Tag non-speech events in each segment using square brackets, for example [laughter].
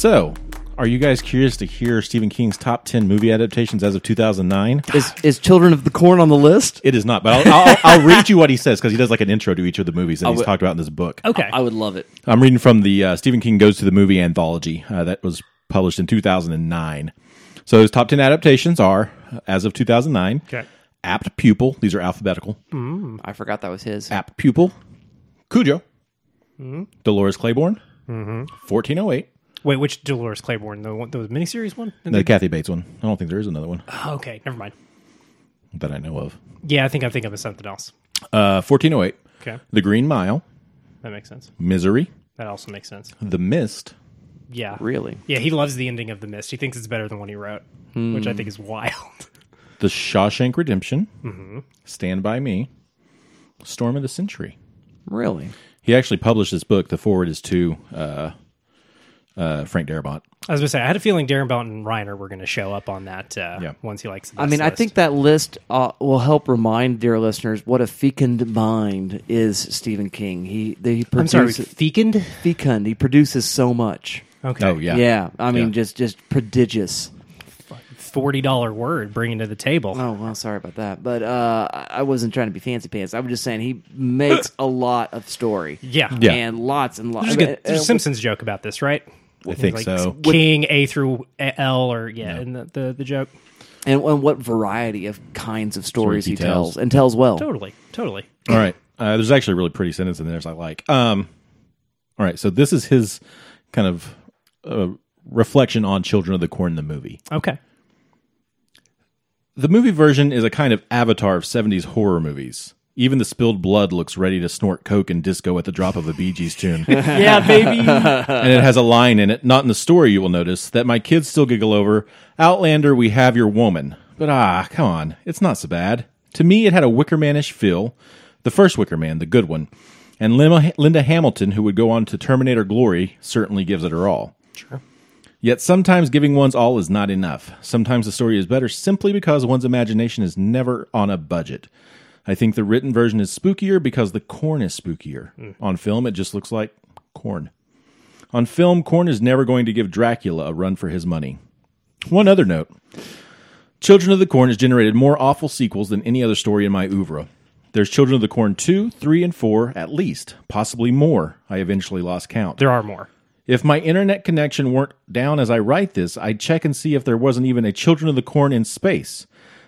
So, are you guys curious to hear Stephen King's top 10 movie adaptations as of 2009? Is is Children of the Corn on the list? It is not, but I'll, I'll, I'll read you what he says because he does like an intro to each of the movies that he's would- talked about in this book. Okay. I would love it. I'm reading from the uh, Stephen King Goes to the Movie anthology uh, that was published in 2009. So his top 10 adaptations are, uh, as of 2009, Okay. Apt Pupil. These are alphabetical. I forgot that was his. Apt Pupil, Cujo, Dolores Claiborne, 1408, Wait, which Dolores Claiborne? The one, the miniseries one? the Kathy Bates one. I don't think there is another one Oh, okay, never mind. that I know of. Yeah, I think I'm thinking of something else. Uh, 1408, Okay, The Green Mile, that makes sense. Misery, That also makes sense. The Mist, Yeah, Really? Yeah, he loves the ending of The Mist. He thinks it's better than what he wrote, which I think is wild. The Shawshank Redemption, Stand By Me, Storm of the Century. Really? He actually published this book. The foreword is to uh, uh, Frank Darabont. I was gonna say I had a feeling Darabont and Reiner were gonna show up on that uh, Yeah. once he likes. I mean, I think that list uh, will help remind dear listeners what a fecund mind is Stephen King. He he I'm sorry, produces fecund. fecund. He produces so much. Okay, Oh yeah, Yeah, I mean, Yeah. just just prodigious. forty dollar word bringing to the table. Oh well, sorry about that, but uh, I I wasn't trying to be fancy pants. I was just saying he makes [laughs] a lot of story. Yeah, Yeah. and lots and lots. There's a, good, there's a uh, Simpsons joke about this, right? I think Like so. King A through L, or yeah, and the, the the joke. and, and what variety of kinds of stories he he tells. tells and tells well. Totally, totally. All right. Uh, there's actually a really pretty sentence in there. I like. Um, all right. So this is his kind of uh, reflection on Children of the Corn, the movie. Okay. The movie version is a kind of avatar of 70s horror movies. Even the spilled blood looks ready to snort coke and disco at the drop of a Bee Gees tune. [laughs] [laughs] Yeah, baby. and it has a line in it, not in the story, you will notice, that my kids still giggle over Outlander, we have your woman. But ah, come on, it's not so bad. To me, it had a Wickermanish feel, the first Wickerman, the good one. And Linda, Linda Hamilton, who would go on to Terminator Glory, certainly gives it her all. Sure. Yet sometimes giving one's all is not enough. Sometimes the story is better simply because one's imagination is never on a budget. I think the written version is spookier because the corn is spookier. Hmm. On film, it just looks like corn. On film, corn is never going to give Dracula a run for his money. One other note Children of the Corn has generated more awful sequels than any other story in my oeuvre. There's Children of the Corn 2, 3, and 4, at least, possibly more. I eventually lost count. There are more. If my internet connection weren't down as I write this, I'd check and see if there wasn't even a Children of the Corn in space.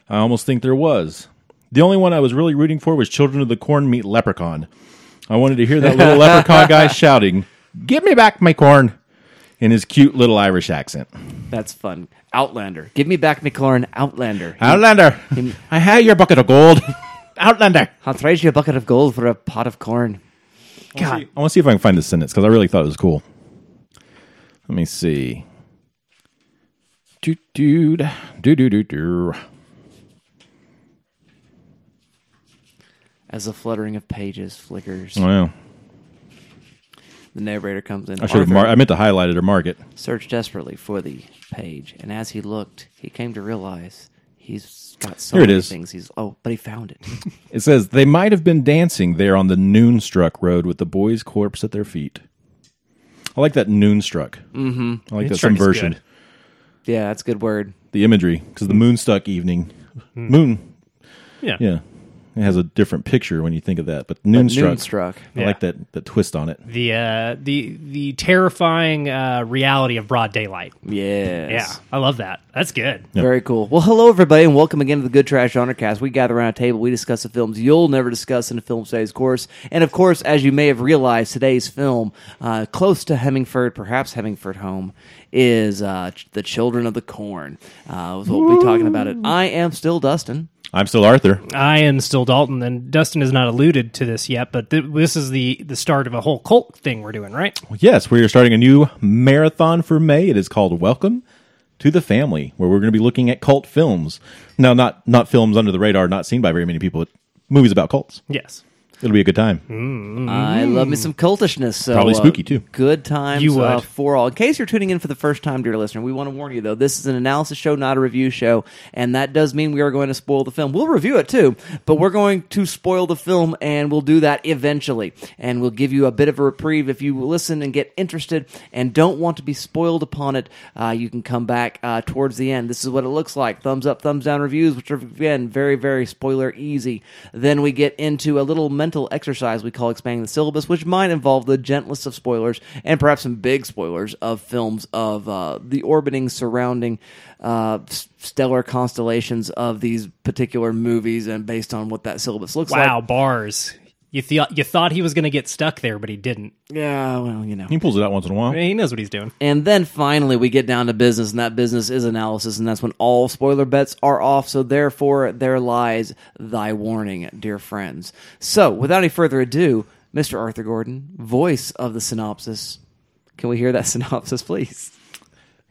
I almost think there was. The only one I was really rooting for was Children of the Corn meet Leprechaun. I wanted to hear that little [laughs] leprechaun guy shouting, Give me back my corn, in his cute little Irish accent. That's fun. Outlander. Give me back McLaurin. Outlander. Outlander, I had your bucket of gold. [laughs] Outlander. I'll trade you a bucket of gold for a pot of corn. God. I want to see if I can find the sentence because I really thought it was cool. Let me see. Doo doo doo doo doo As the fluttering of pages flickers, Wow. the narrator comes in. I should have. Arthur Mar- I meant to highlight it or mark it. searched desperately for the page, and as he looked, he came to realize he's got so Here it many is. things. He's oh, but he found it. [laughs] [laughs] It says they might have been dancing there on the noonstruck road with the boy's corpse at their feet. I like that noonstruck. Mm-hmm. I like that Moonstruck is subversion. good. yeah, that's a good word. The imagery because the moonstruck evening, moon. Yeah. Yeah, it has a different picture when you think of that. But But noonstruck. Moonstruck. I Yeah. like that that twist on it. The uh, the the terrifying uh, reality of broad daylight. Yeah, Yeah, I love that. That's good. Very cool. Well, hello everybody, and welcome again to the Good Trash Honorcast. We gather around a table, we discuss the films you'll never discuss in a film studies course, and of course, as you may have realized, today's film, uh, close to Hemingford, perhaps Hemingford home, is uh, Ch- the Children of the Corn. Uh, so we'll be talking about it. I am still Dustin. I'm still Arthur. I am still Dalton, and Dustin has not alluded to this yet, but th- this is the the start of a whole cult thing we're doing, right? Yes, we are starting a new marathon for May. It is called Welcome to the Family, where we're going to be looking at cult films. Now, not not films under the radar, not seen by very many people, but movies about cults. Yes. It'll be a good time. I love me some cultishness. So Probably uh, spooky, too. Good times You would. uh, for all. In case you're tuning in for the first time, dear listener, we want to warn you though this is an analysis show, not a review show, and that does mean we are going to spoil the film. We'll review it too, but we're going to spoil the film, and we'll do that eventually, and we'll give you a bit of a reprieve if you listen and get interested and don't want to be spoiled upon it. Uh, you can come back uh, towards the end. This is what it looks like: thumbs up, thumbs down reviews, which are again very, very spoiler easy. Then we get into a little mental exercise we call expanding the syllabus, which might involve the gentlest of spoilers and perhaps some big spoilers of films of uh, the orbiting surrounding uh, stellar constellations of these particular movies, and based on what that syllabus looks Wow, like. Wow, bars. You thought you thought he was going to get stuck there, but he didn't. Yeah, well, you know. He pulls it out once in a while. He knows what he's doing. And then finally, we get down to business, and that business is analysis, and that's when all spoiler bets are off. So, therefore, there lies thy warning, dear friends. So, without any further ado, Mr. Arthur Gordon, voice of the synopsis. Can we hear that [laughs] synopsis, please?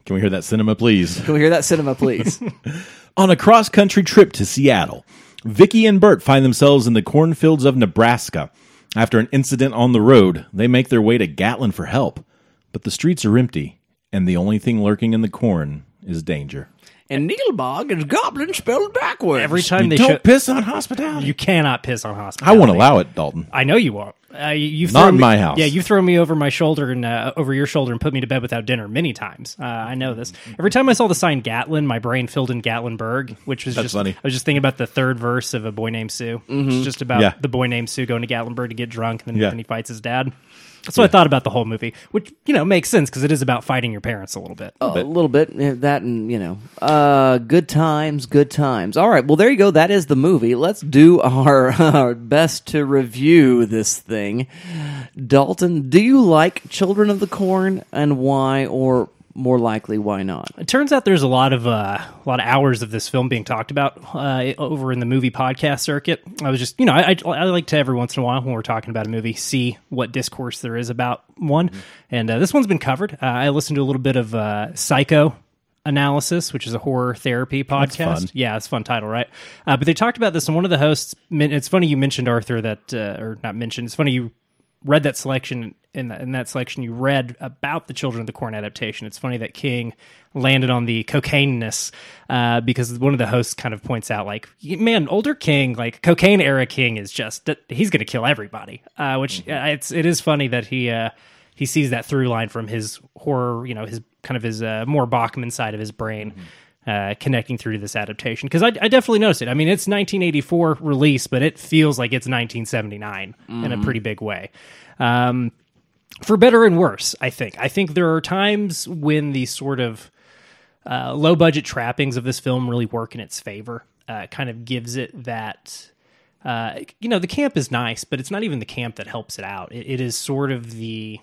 Can we hear that cinema, please? Can we hear that cinema, please? [laughs] On a cross country trip to Seattle, Vicky and Bert find themselves in the cornfields of Nebraska. After an incident on the road, they make their way to Gatlin for help. But the streets are empty, and the only thing lurking in the corn is danger. and Nilbog is goblin spelled backwards. Every time You they don't show, piss on hospitality. you cannot piss on hospitality. I won't allow it, Dalton. I know you won't. Uh, you- you've Not thrown in me- my house. Yeah, you've thrown me over my shoulder and uh, over your shoulder and put me to bed without dinner many times. Uh, I know this. Every time I saw the sign Gatlin, my brain filled in Gatlinburg, which was That's just funny. I was just thinking about the third verse of a boy named Sue. It's just about Yeah. the boy named Sue going to Gatlinburg to get drunk, and then, Yeah. then he fights his dad. That's what I thought about the whole movie, which you know makes sense because it is about fighting your parents a little bit. a little bit that and you know uh good times good times. All right well there you go. That is the movie. Let's do our, [laughs] our best to review this thing. Dalton do you like children of the corn and why or more likely why not It turns out there's a lot of uh, a lot of hours of this film being talked about uh, over in the movie podcast circuit. I was just, you know, I, I, I like to every once in a while when we're talking about a movie see what discourse there is about one, and uh, this one's been covered. Uh, I listened to a little bit of uh, Psycho analysis, which is a horror therapy podcast. Yeah, it's a fun title, right? Uh, but they talked about this, and one of the hosts. It's funny you mentioned Arthur that, uh, or not mentioned. It's funny you read that selection in that, in that selection you read about the Children of the Corn adaptation. It's funny that King landed on the cocaineness uh, because one of the hosts kind of points out like, man, older King, like cocaine era King, is just he's going to kill everybody. Uh, which uh, it's it is funny that he. Uh, he sees that through line from his horror, you know, his kind of his uh, more Bachman side of his brain, uh, connecting through to this adaptation. Because I, I definitely noticed it. I mean, it's 1984 release, but it feels like it's 1979 in a pretty big way. Um, for better and worse, I think. I think there are times when the sort of uh, low budget trappings of this film really work in its favor. Uh, kind of gives it that. Uh, you know, the camp is nice, but it's not even the camp that helps it out. It, it is sort of the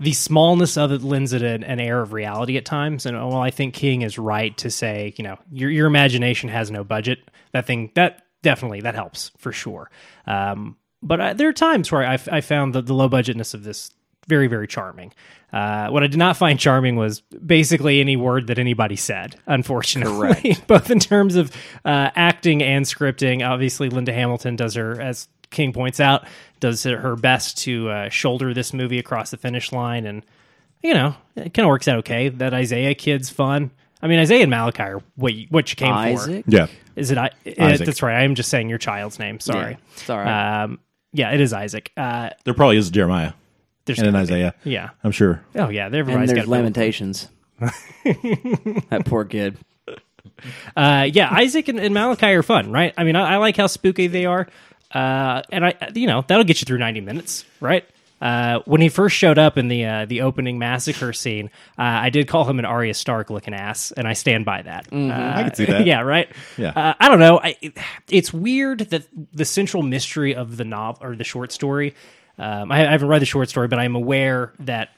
the smallness of it lends it an, an air of reality at times. And while I think King is right to say, you know, your your imagination has no budget, that thing that definitely that helps for sure. Um, but I, there are times where I, I found the, the low budgetness of this very very charming. Uh, what I did not find charming was basically any word that anybody said. Unfortunately, [laughs] both in terms of uh, acting and scripting. Obviously, Linda Hamilton does her as King points out, does her best to uh, shoulder this movie across the finish line, and you know, it kind of works out okay. That Isaiah kid's fun. I mean, Isaiah and Malachi are what you, what you came isaac Yeah. Is it? I, it- Isaac. that's right. I am just saying your child's name. Sorry. Yeah, it's all right. Um, yeah, it is Isaac. Uh, There probably is Jeremiah there's and an gotta be. Isaiah. Yeah. I'm sure. Oh yeah. and Everybody's there's got lamentations [laughs] that poor kid Uh, yeah, Isaac and, and Malachi are fun, right? I mean, I, I like how spooky they are, uh, and I, you know, that'll get you through ninety minutes, right? Uh, when he first showed up in the uh, the opening massacre scene, uh, I did call him an Arya Stark looking ass, and I stand by that. Uh, I can see that. [laughs] yeah, right. Yeah. Uh, I don't know. I, it- it's weird that the central mystery of the novel or the short story. Um, I, I haven't read the short story, but I'm aware that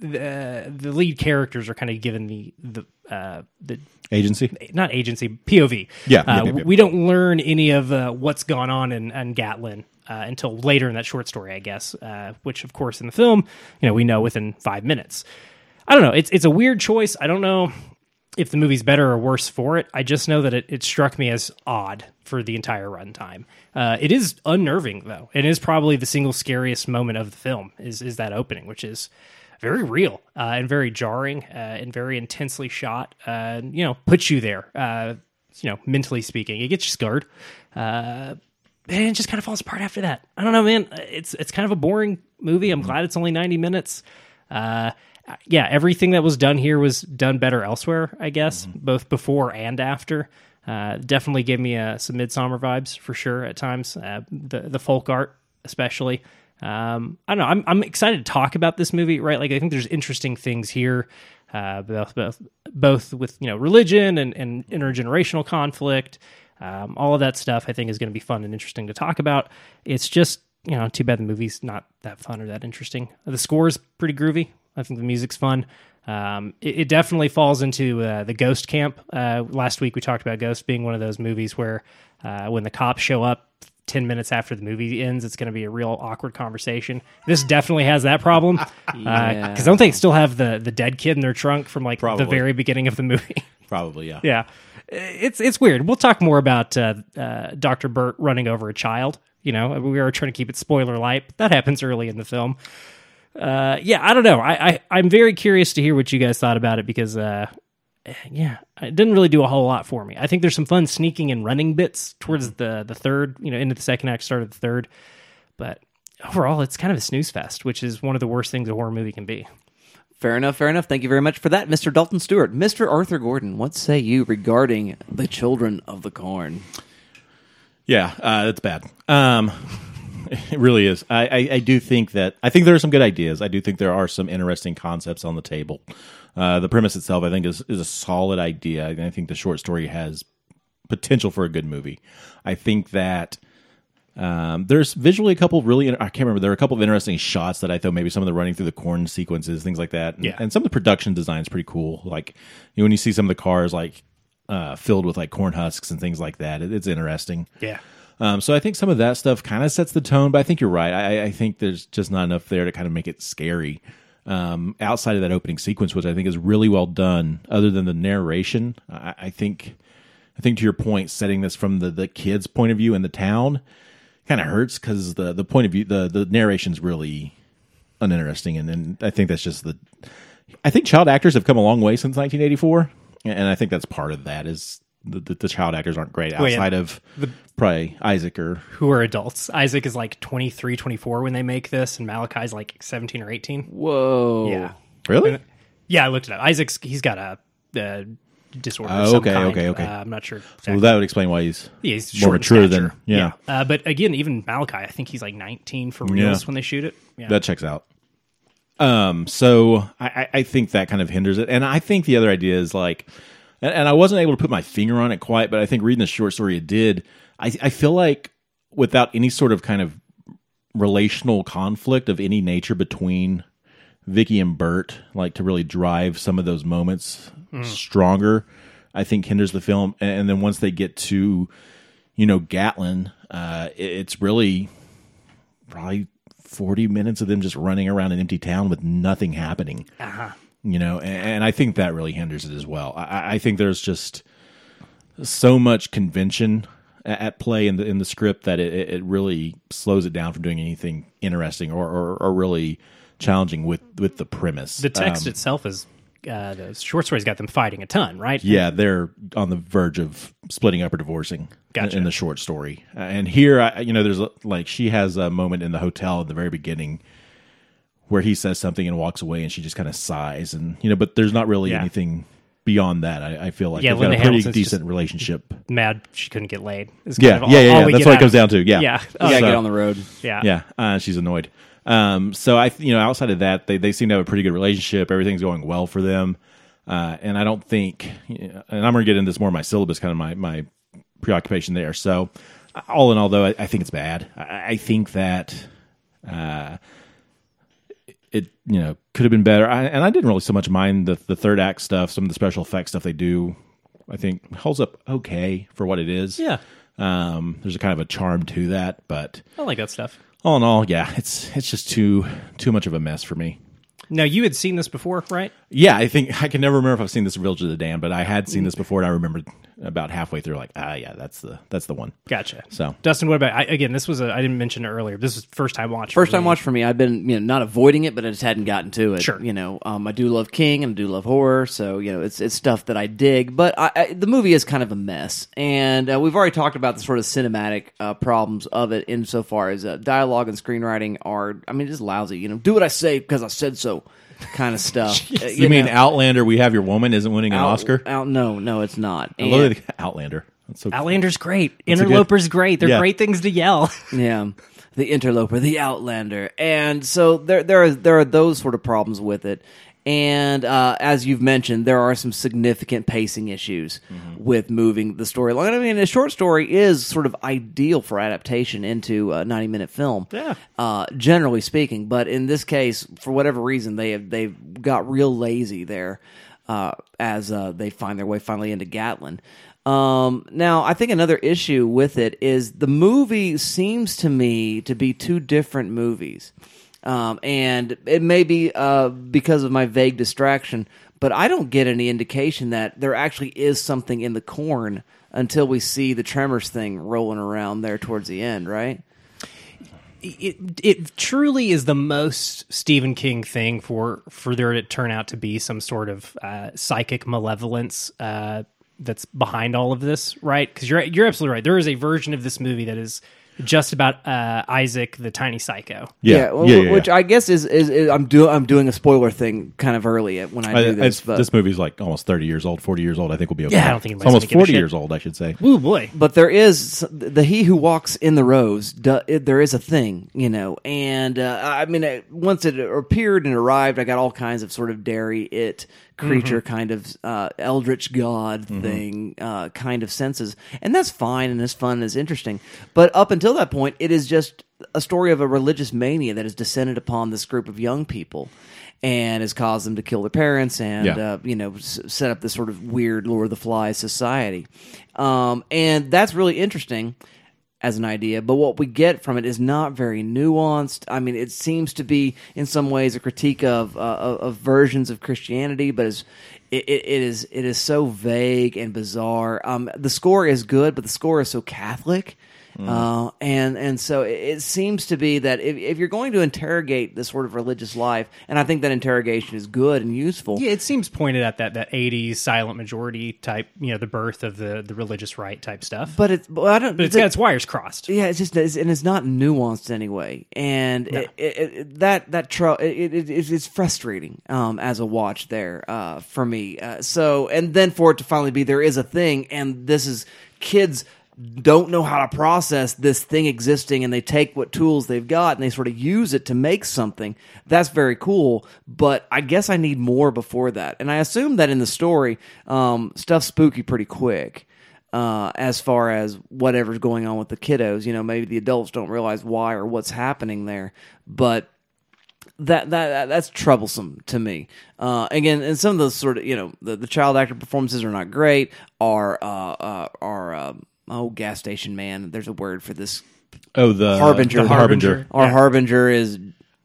the, the lead characters are kind of given the the uh, the Agency. not agency POV. Yeah, uh, yeah, yeah, yeah. we don't learn any of uh, what's gone on in, in Gatlin uh, until later in that short story, I guess. Uh, which, of course, in the film, you know, we know within five minutes. I don't know. It's it's a weird choice. I don't know. if the movie's better or worse for it. I just know that it, it struck me as odd for the entire runtime. Uh, it is unnerving though. It is probably the single scariest moment of the film. Is is that opening, which is very real uh, and very jarring uh, and very intensely shot. Uh, you know, puts you there. Uh, you know, mentally speaking, it gets you scared. Uh, and it just kind of falls apart after that. I don't know, man. It's it's kind of a boring movie. I'm glad it's only 90 minutes. Uh, yeah, everything that was done here was done better elsewhere, I guess, both before and after. Uh, definitely gave me uh, some Midsommar vibes for sure at times. Uh, the the folk art, especially. Um, I don't know. I'm I'm excited to talk about this movie, right? Like I think there's interesting things here, uh, both both both with you know religion and, and intergenerational conflict. Um, all of that stuff I think is going to be fun and interesting to talk about. It's just you know too bad the movie's not that fun or that interesting. The score's pretty groovy. I think the music's fun. Um, it, it definitely falls into uh, the Ghost camp. Uh, last week we talked about Ghost being one of those movies where uh, when the cops show up 10 minutes after the movie ends, it's going to be a real awkward conversation. This definitely has that problem. [laughs] Because Yeah. don't they still have the, the dead kid in their trunk from like Probably. the very beginning of the movie? Probably, yeah. [laughs] yeah. It's, it's weird. We'll talk more about uh, uh, Dr. Burt running over a child. You know, we are trying to keep it spoiler light. But that happens early in the film. Uh, yeah, I don't know. I, I I'm very curious to hear what you guys thought about it because uh, yeah, it didn't really do a whole lot for me. I think there's some fun sneaking and running bits towards the the third, you know, into the second act, start of the third, but overall, it's kind of a snooze fest, which is one of the worst things a horror movie can be. Fair enough, fair enough. Thank you very much for that, Mr. Dalton Stewart. Mr. Arthur Gordon, what say you regarding the children of the corn? Yeah, uh, it's bad. Um, [laughs] it really is. I, I, I do think that I think there are some good ideas. I do think there are some interesting concepts on the table. Uh, the premise itself, I think, is is a solid idea, I think the short story has potential for a good movie. I think that um, there's visually a couple really I can't remember there are a couple of interesting shots that I thought maybe some of the running through the corn sequences, things like that. And, Yeah. and some of the production design is pretty cool. Like you know, when you see some of the cars like uh, filled with like corn husks and things like that, it, it's interesting. Yeah. Um, so I think some of that stuff kind of sets the tone, but I think you're right. I, I think there's just not enough there to kind of make it scary. Um, outside of that opening sequence, which I think is really well done, other than the narration, I, I think, I think to your point, setting this from the the kid's point of view in the town kind of hurts because the the point of view, the the narration's really uninteresting, and, then I think that's just the. I think child actors have come a long way since 1984, and I think that's part of that is the, the, the child actors aren't great Well, yeah. outside of probably Isaac or Who are adults? Isaac is like 23, 24 when they make this, and Malachi's like 17 or 18. Whoa. Yeah. really. Yeah, I looked it up. Isaac's, he's got a. Uh, disorder. Some okay, okay, okay. Uh, I'm not sure. Well, that would explain why he's Yeah, he's more mature than- stature. yeah. Uh, but again, even Malachi, I think he's like 19 for reals Yeah. when they shoot it. Yeah. that checks out. Um, so I, I- I think that kind of hinders it, and I think the other idea is like, and, and I wasn't able to put my finger on it quite, but I think reading the short story it did. I, I feel like without any sort of kind of relational conflict of any nature between Vicky and Bert, like to really drive some of those moments stronger, I think hinders the film. And, and then once they get to, you know, Gatlin, uh, it's really probably 40 minutes of them just running around an empty town with nothing happening. Uh-huh. You know, and, and I think that really hinders it as well. I- I, I think there's just so much convention at play in the in the script that it, it really slows it down from doing anything interesting or, or, or really challenging with with the premise. the text Um, itself is. Uh, the short story's got them fighting a ton, right? yeah, they're on the verge of splitting up or divorcing. Gotcha. In the short story, Uh, and here, I, you know, there's a, like she has a moment in the hotel at the very beginning where he says something and walks away, and she just kind of sighs, and you know, but there's not really Yeah. anything beyond that. I, I feel like Yeah, they've got a pretty Hamilton's decent relationship. Mad she couldn't get laid. is Yeah, kind of yeah, all- yeah, all yeah. That's what it comes of- down to. Yeah, Yeah. You gotta So- get on the road. yeah. yeah, uh, she's annoyed. Um, so I, you know, outside of that, they they seem to have a pretty good relationship. Everything's going well for them, uh, and I don't think, and I'm going to get into this more in my syllabus, kind of my my preoccupation there. So, all in all, though, I, I think it's bad. I, I think that. Uh, it you know could have been better, I, and I didn't really so much mind the the third act stuff. Some of the special effects stuff they do, I think holds up okay for what it is. Yeah. Um, there's a kind of a charm to that, but I like that stuff. All in all, yeah, it's it's just too too much of a mess for me. Now you had seen this before, right? Yeah, I think I can never remember if I've seen this Village of the Damned, but I had seen mm. this before, and I remembered about halfway through, like, ah, yeah, that's the that's the one. Gotcha. So Dustin, what about I, again? This was a I didn't mention it earlier. This was first time watch. First for time me. watch for me. I've been you know not avoiding it, but I just hadn't gotten to it. Sure. You know, um, I do love King and I do love horror, so you know it's it's stuff that I dig. But I, I, the movie is kind of a mess, and uh, we've already talked about the sort of cinematic uh, problems of it insofar as uh, dialogue and screenwriting are. I mean, just lousy. You know, do what I say because I said so, kind of stuff. [laughs] Uh, you, mean know, Outlander? We have your woman isn't winning an out- Oscar. Out, no, no, it's not. I love And- the [laughs] Outlander. That's so Outlander's great. a good- Interloper's great. They're Yeah. great things to yell. [laughs] Yeah, the interloper, the outlander, and so there there are there are those sort of problems with it. And uh, as you've mentioned, there are some significant pacing issues with moving the storyline. I mean, a short story is sort of ideal for adaptation into a ninety-minute film. Yeah. uh, generally speaking, but in this case, for whatever reason, they have they've got real lazy there uh, as uh, they find their way finally into Gatlin. Um, now, I think another issue with it is the movie seems to me to be two different movies. Um, and it may be uh, because of my vague distraction, but I don't get any indication that there actually is something in the corn until we see the Tremors thing rolling around there towards the end, right? it it truly is the most Stephen King thing for for there to turn out to be some sort of uh, psychic malevolence uh, that's behind all of this, right? Because you're you're absolutely right. There is a version of this movie that is just about uh, Isaac the tiny psycho. yeah, well, yeah, yeah, which yeah. I guess is, is, is I'm doing I'm doing a spoiler thing kind of early when I I- do it's- this, but this movie's like almost thirty years old, forty years old. I think we'll be okay. Yeah, I don't think it's almost gonna give a forty shit. years old. I should say. Ooh boy, but there is the he who walks in the rows. Do, it, there is a thing, you know, and uh, I mean, it, once it appeared and arrived, I got all kinds of sort of dairy it creature kind of uh, eldritch god thing uh, kind of senses, and that's fine and it's fun and it's interesting. But up until that point, it is just a story of a religious mania that has descended upon this group of young people. And has caused them to kill their parents, and Yeah. uh, you know, s- set up this sort of weird Lord of the Flies society. Um, and that's really interesting as an idea, but what we get from it is not very nuanced. I mean, it seems to be in some ways a critique of uh, of, versions of Christianity, but it, it is it is so vague and bizarre. Um, the score is good, but the score is so Catholic. Uh, and and so it, it seems to be that if, if you're going to interrogate this sort of religious life, and I think that interrogation is good and useful, yeah, it seems pointed at that that '80s silent majority type, you know, the birth of the the religious right type stuff. but it's but I don't. but it's got its wires crossed. Yeah, it's just it's, and it's not nuanced anyway, and it, it, it, that that tro- it, it, it, it's frustrating um, as a watch there uh, for me. Uh, so and then for it to finally be there is a thing, and this is kids don't know how to process this thing existing and they take what tools they've got and they sort of use it to make something that's very cool but i guess i need more before that and i assume that in the story um, stuff's spooky pretty quick uh, as far as whatever's going on with the kiddos. You know, maybe the adults don't realize why or what's happening there, but that that, that that's troublesome to me. Uh, again, and some of those sort of you know the, the child actor performances are not great. Are uh, uh, are um, oh gas station man? There's a word for this. Oh, the Harbinger. the Harbinger. harbinger. Our Yeah. harbinger is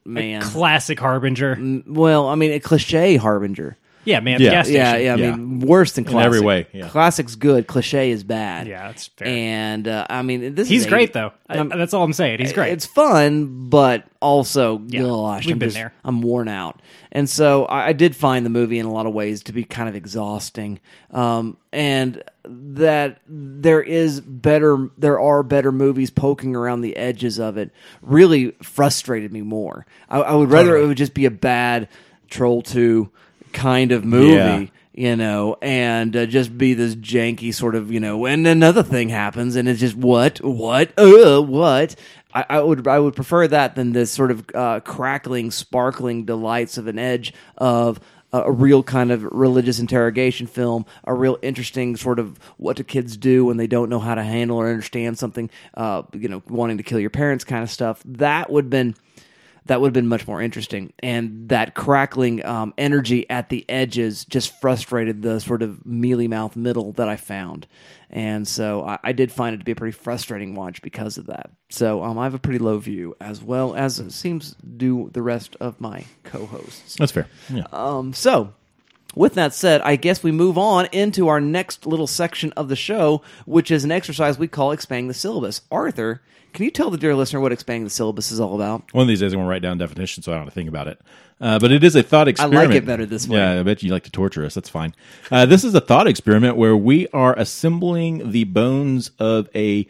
man. Classic Harbinger. well, I mean, a cliche harbinger. Yeah, man. Yeah. gas Yeah, station. yeah. I Yeah. mean, worse than classic. every way, yeah. Classic's good. Cliche is bad. Yeah, that's fair. And uh, I mean, this He's is great 80 though. I, that's all I'm saying. He's great. It's fun, but also, Yeah, gosh, we've I'm been just, there. I'm worn out. And so I, I did find the movie in a lot of ways to be kind of exhausting. Um, and that there is better, there are better movies poking around the edges of it really frustrated me more. I, I would rather Totally. it would just be a bad Troll 2 kind of movie Yeah. you know, and uh, just be this janky sort of, you know, and another thing happens, and it's just what, what, uh, what. I, I would, I would prefer that than this sort of uh, crackling, sparkling delights of an edge of a, real kind of religious interrogation film, a real interesting sort of what do kids do when they don't know how to handle or understand something, uh, you know, wanting to kill your parents kind of stuff. That would have been that would have been much more interesting. And that crackling um, energy at the edges just frustrated the sort of mealy mouth middle that I found. And so I, I did find it to be a pretty frustrating watch because of that. So um, I have a pretty low view, as well as it seems do the rest of my co-hosts. That's fair. Yeah. Um, so, with that said, I guess we move on into our next little section of the show, which is an exercise we call expanding the syllabus. Arthur, can you tell the dear listener what expanding the syllabus is all about? One of these days, I'm going to write down definitions so I don't have to think about it. Uh, but it is a thought experiment. I like it better this way. Yeah, I bet you like to torture us. That's fine. Uh, this is a thought experiment where we are assembling the bones of a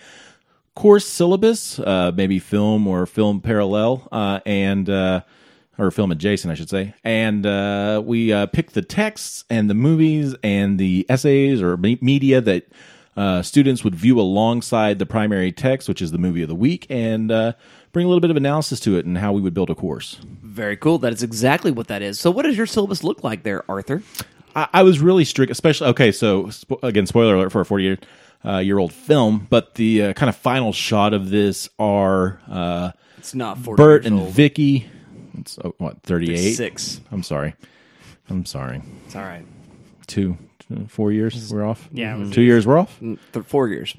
course syllabus, uh, maybe film or film parallel, uh, and uh, or film adjacent, I should say. And uh, we uh, pick the texts and the movies and the essays or me- media that uh, students would view alongside the primary text, which is the movie of the week, and uh, bring a little bit of analysis to it and how we would build a course. Very cool. That is exactly what that is. So, what does your syllabus look like there, Arthur? I, I was really strict, especially okay. So spo- again, spoiler alert for a forty year uh, year old film, but the uh, kind of final shot of this are uh, It's not 40 Bert and. Vicky. It's oh, what thirty eight. Six. I'm sorry. I'm sorry. It's all right. Two, four years. We're off. Yeah, it was- two years. We're off Mm, th- four years.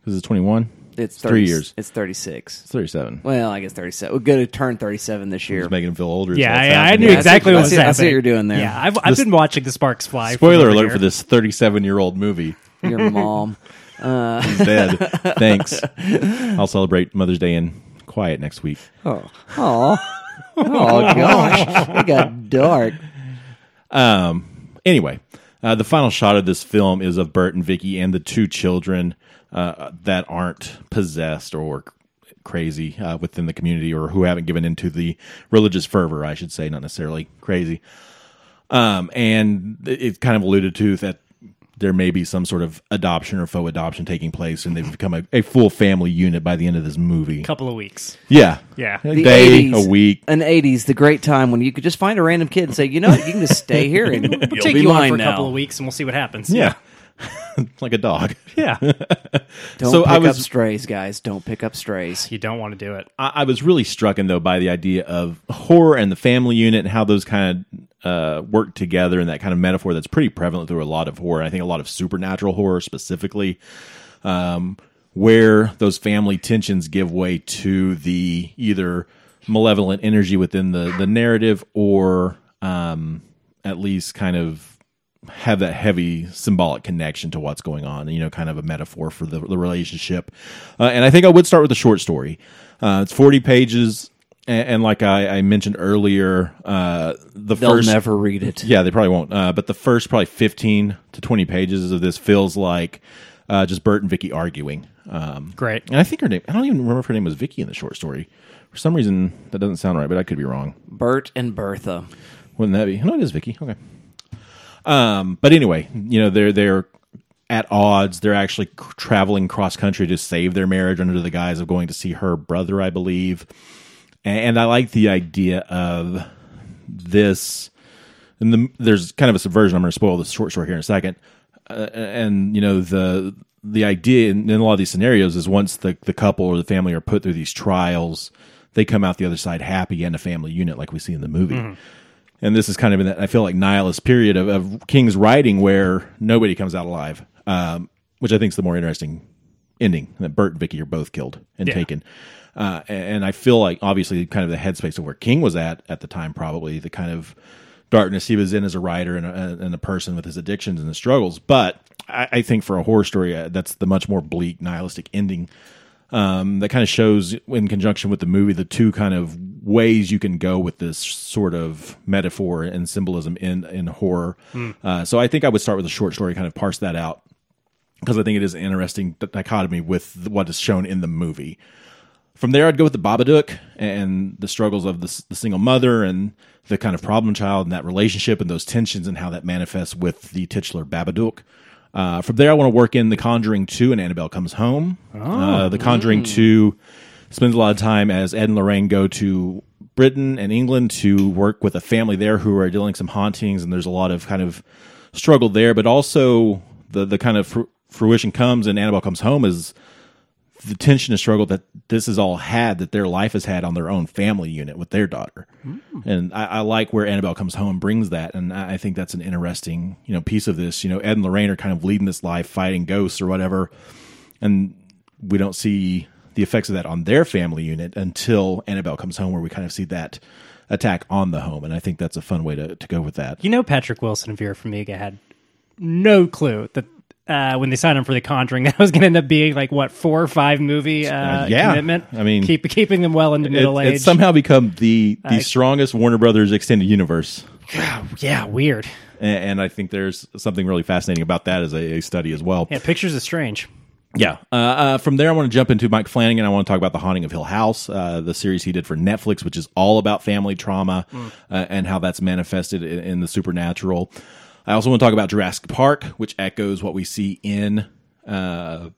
because it's twenty one. It's three 30 years. It's 36. It's thirty seven. Well, I guess 37. We're going to turn 37 this year. Just making him feel older. Yeah, so I, I happening. knew Yeah, exactly I what was see- I see happening. what you're doing there. Yeah, I've, I've been watching the sparks fly. from Spoiler over alert here. for this 37 year old movie. [laughs] Your mom. [laughs] He's dead. Thanks. I'll celebrate Mother's Day in quiet next week. Oh, oh, [laughs] gosh, it got dark. Um. Anyway, uh, the final shot of this film is of Bert and Vicky and the two children uh, that aren't possessed or crazy uh, within the community or who haven't given into the religious fervor, I should say, not necessarily crazy. Um, and it- it's kind of alluded to that there may be some sort of adoption or faux adoption taking place, and they've become a, a full family unit by the end of this movie. couple of weeks. Yeah, Yeah. a The day, 80s, a week. An 80s, the great time when you could just find a random kid and say, you know, what, you can just stay here and [laughs] We'll take be you on mine for a now. couple of weeks, and we'll see what happens. Yeah, [laughs] like a dog. yeah. [laughs] Don't So pick I was- up strays, guys. Don't pick up strays. you don't want to do it. I, I was really struck in though by the idea of horror and the family unit and how those kind of uh, work together and that kind of metaphor that's pretty prevalent through a lot of horror. I think a lot of supernatural horror specifically, um, where those family tensions give way to the either malevolent energy within the the narrative or um, at least kind of have that heavy symbolic connection to what's going on. You know, kind of a metaphor for the, the relationship. Uh, and I think I would start with a short story. Uh, it's forty pages, and, and like I, I mentioned earlier, uh, the They'll first never read it. yeah, they probably won't. Uh, but the first probably fifteen to twenty pages of this feels like uh, just Bert and Vicky arguing. Um, Great. and I think her name. I don't even remember if her name was Vicky in the short story. For some reason, that doesn't sound right, but I could be wrong. Bert and Bertha. Wouldn't that be? No, it is Vicky. Okay. Um, but anyway, you know they're they're at odds. They're actually traveling cross country to save their marriage under the guise of going to see her brother, I believe. And, and I like the idea of this. And the, there's kind of a subversion. I'm going to spoil this short story here in a second. Uh, and you know the the idea in, in a lot of these scenarios is once the the couple or the family are put through these trials, they come out the other side happy and a family unit, like we see in the movie. And this is kind of in that I feel like nihilist period of, of King's writing where nobody comes out alive, um, which I think is the more interesting ending. That Bert and Vicky are both killed and Yeah. taken. Uh, and I feel like obviously kind of the headspace of where King was at at the time, probably the kind of darkness he was in as a writer and a, and a person with his addictions and his struggles. But I, I think for a horror story, uh, that's the much more bleak, nihilistic ending um, that kind of shows in conjunction with the movie the two kind of ways you can go with this sort of metaphor and symbolism in in horror. Uh, so I think I would start with a short story, kind of parse that out because I think it is an interesting dichotomy with what is shown in the movie. From there, I'd go with the Babadook and the struggles of the, the single mother and the kind of problem child and that relationship and those tensions and how that manifests with the titular Babadook. Uh, from there, I want to work in The Conjuring 2 and Annabelle Comes Home. Uh, the Conjuring 2 spends a lot of time as Ed and Lorraine go to Britain and England to work with a family there who are dealing some hauntings, and there's a lot of kind of struggle there, but also the, the kind of fru- fruition comes and Annabelle Comes Home is the tension and struggle that this has all had that their life has had on their own family unit with their daughter. Mm. And I, I like where Annabelle comes home and brings that. And I I think that's an interesting, you know, piece of this. You know, Ed and Lorraine are kind of leading this life fighting ghosts or whatever. And we don't see the effects of that on their family unit until Annabelle comes home where we kind of see that attack on the home. And I think that's a fun way to, to go with that. You know, Patrick Wilson and Vera Farmiga had no clue that uh, when they signed him for The Conjuring, [laughs] that was going to end up being like what four or five movie uh, Uh, yeah. commitment. I mean, keep keeping them well into It- middle age. it's somehow become the the strongest Warner Brothers extended universe. [sighs] yeah, weird. and, and I think there's something really fascinating about that as a, a study as well. Yeah, pictures is strange. Yeah. Uh, uh, from there, I want to jump into Mike Flanagan. And I want to talk about The Haunting of Hill House, uh, the series he did for Netflix, which is all about family trauma uh, and how that's manifested in, in the supernatural. I also want to talk about Jurassic Park, which echoes what we see in uh,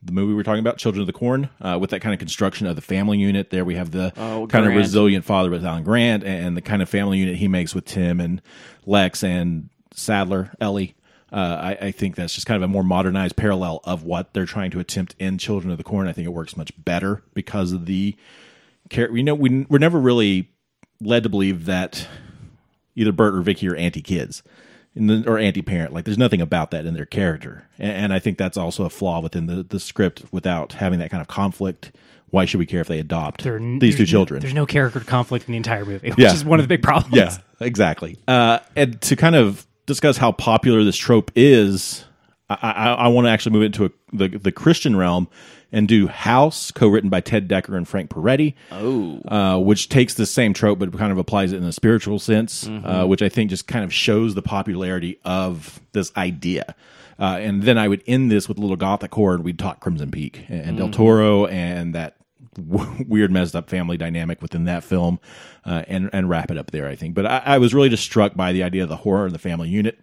the movie we're talking about, Children of the Corn, uh, with that kind of construction of the family unit. There we have the Oh, kind of resilient father with Alan Grant and the kind of family unit he makes with Tim and Lex and Sadler, Ellie. Uh, I, I think that's just kind of a more modernized parallel of what they're trying to attempt in Children of the Corn. I think it works much better because of the character. You know, we, we're never really led to believe that either Bert or Vicky are anti kids or anti parent. Like, there's nothing about that in their character, and, and I think that's also a flaw within the the script. Without having that kind of conflict, why should we care if they adopt There- these two there's no- children? There's no character conflict in the entire movie, [laughs] which Yeah. is one of the big problems. Yeah, exactly. Uh, and to kind of discuss how popular this trope is, I, I, I want to actually move into a, the the Christian realm and do House, co-written by Ted Dekker and Frank Peretti. Oh, uh, which takes the same trope but kind of applies it in a spiritual sense, uh, which I think just kind of shows the popularity of this idea. Uh, and then I would end this with a little gothic horror, and we'd talk Crimson Peak and, and Del Toro and that [laughs] weird messed up family dynamic within that film uh, and and wrap it up there i think. But I, I was really just struck by the idea of the horror and the family unit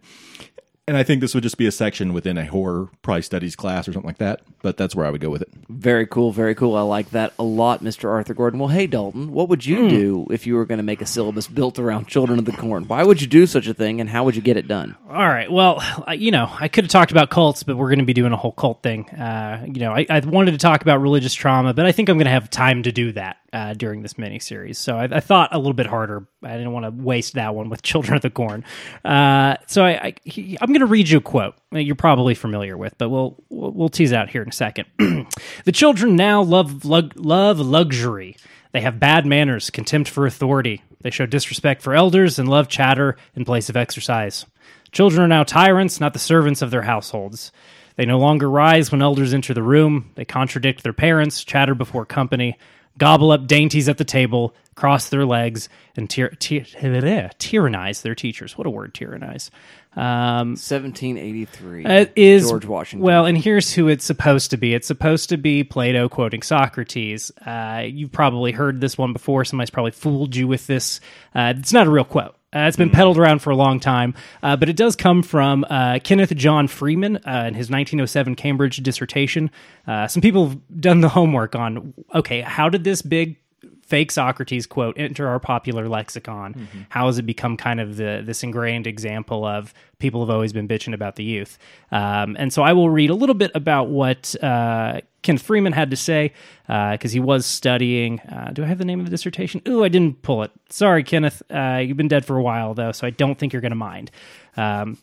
and i think this would just be a section within a horror probably studies class or something like that but that's where i would go with it Very cool, very cool. I like that a lot, Mr. Arthur Gordon. Well, hey, Dalton, what would you do if you were going to make a syllabus built around Children of the Corn? Why would you do such a thing, and how would you get it done? All right. Well, I- you know, I could have talked about cults, but we're going to be doing a whole cult thing. Uh, you know, I, I wanted to talk about religious trauma, but I think I'm going to have time to do that uh, during this mini series. So I, I thought a little bit harder. I didn't want to waste that one with Children of the Corn. Uh, so I, I, he- I'm going to read you a quote that you're probably familiar with, but we'll we'll, we'll tease out here in a second. [clears throat] the children now love lug, love luxury. They have bad manners, contempt for authority. They show disrespect for elders and love chatter in place of exercise. Children are now tyrants, not the servants of their households. They no longer rise when elders enter the room. They contradict their parents, chatter before company, gobble up dainties at the table, cross their legs, and tyr- tyr- tyrannize their teachers. What a word, tyrannize. Um, 1783. it is George Washington. Well, and here's who it's supposed to be. It's supposed to be Plato quoting Socrates. Uh, you've probably heard this one before. Somebody's probably fooled you with this. Uh, it's not a real quote. Uh, it's been peddled around for a long time, uh, but it does come from uh, Kenneth John Freeman uh, in his 1907 Cambridge dissertation. Uh, some people have done the homework on okay, how did this big fake Socrates quote enter our popular lexicon? How has it become kind of the this ingrained example of people have always been bitching about the youth? Um, and so I will read a little bit about what uh, Kenneth Freeman had to say because he was studying. Uh, do I have the name of the dissertation? Ooh, I didn't pull it. Sorry, Kenneth. Uh, you've been dead for a while though, so I don't think you're going to mind. Um,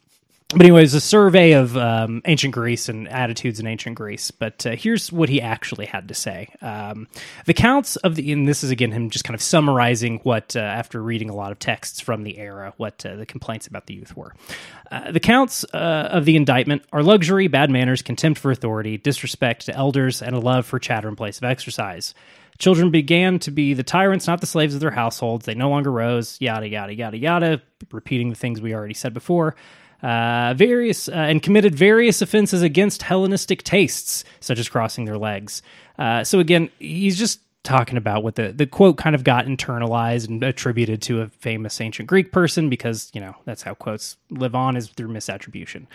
but anyways, a survey of um, ancient Greece and attitudes in ancient Greece. But uh, here's what he actually had to say: um, the counts of the, and this is again him just kind of summarizing what, uh, after reading a lot of texts from the era, what uh, the complaints about the youth were. Uh, the counts uh, of the indictment are luxury, bad manners, contempt for authority, disrespect to elders, and a love for chatter in place of exercise. Children began to be the tyrants, not the slaves of their households. They no longer rose, yada, yada, yada, yada, repeating the things we already said before. Uh, various uh, and committed various offenses against Hellenistic tastes, such as crossing their legs. Uh, so again, he's just talking about what the the quote kind of got internalized and attributed to a famous ancient Greek person because you know that's how quotes live on is through misattribution.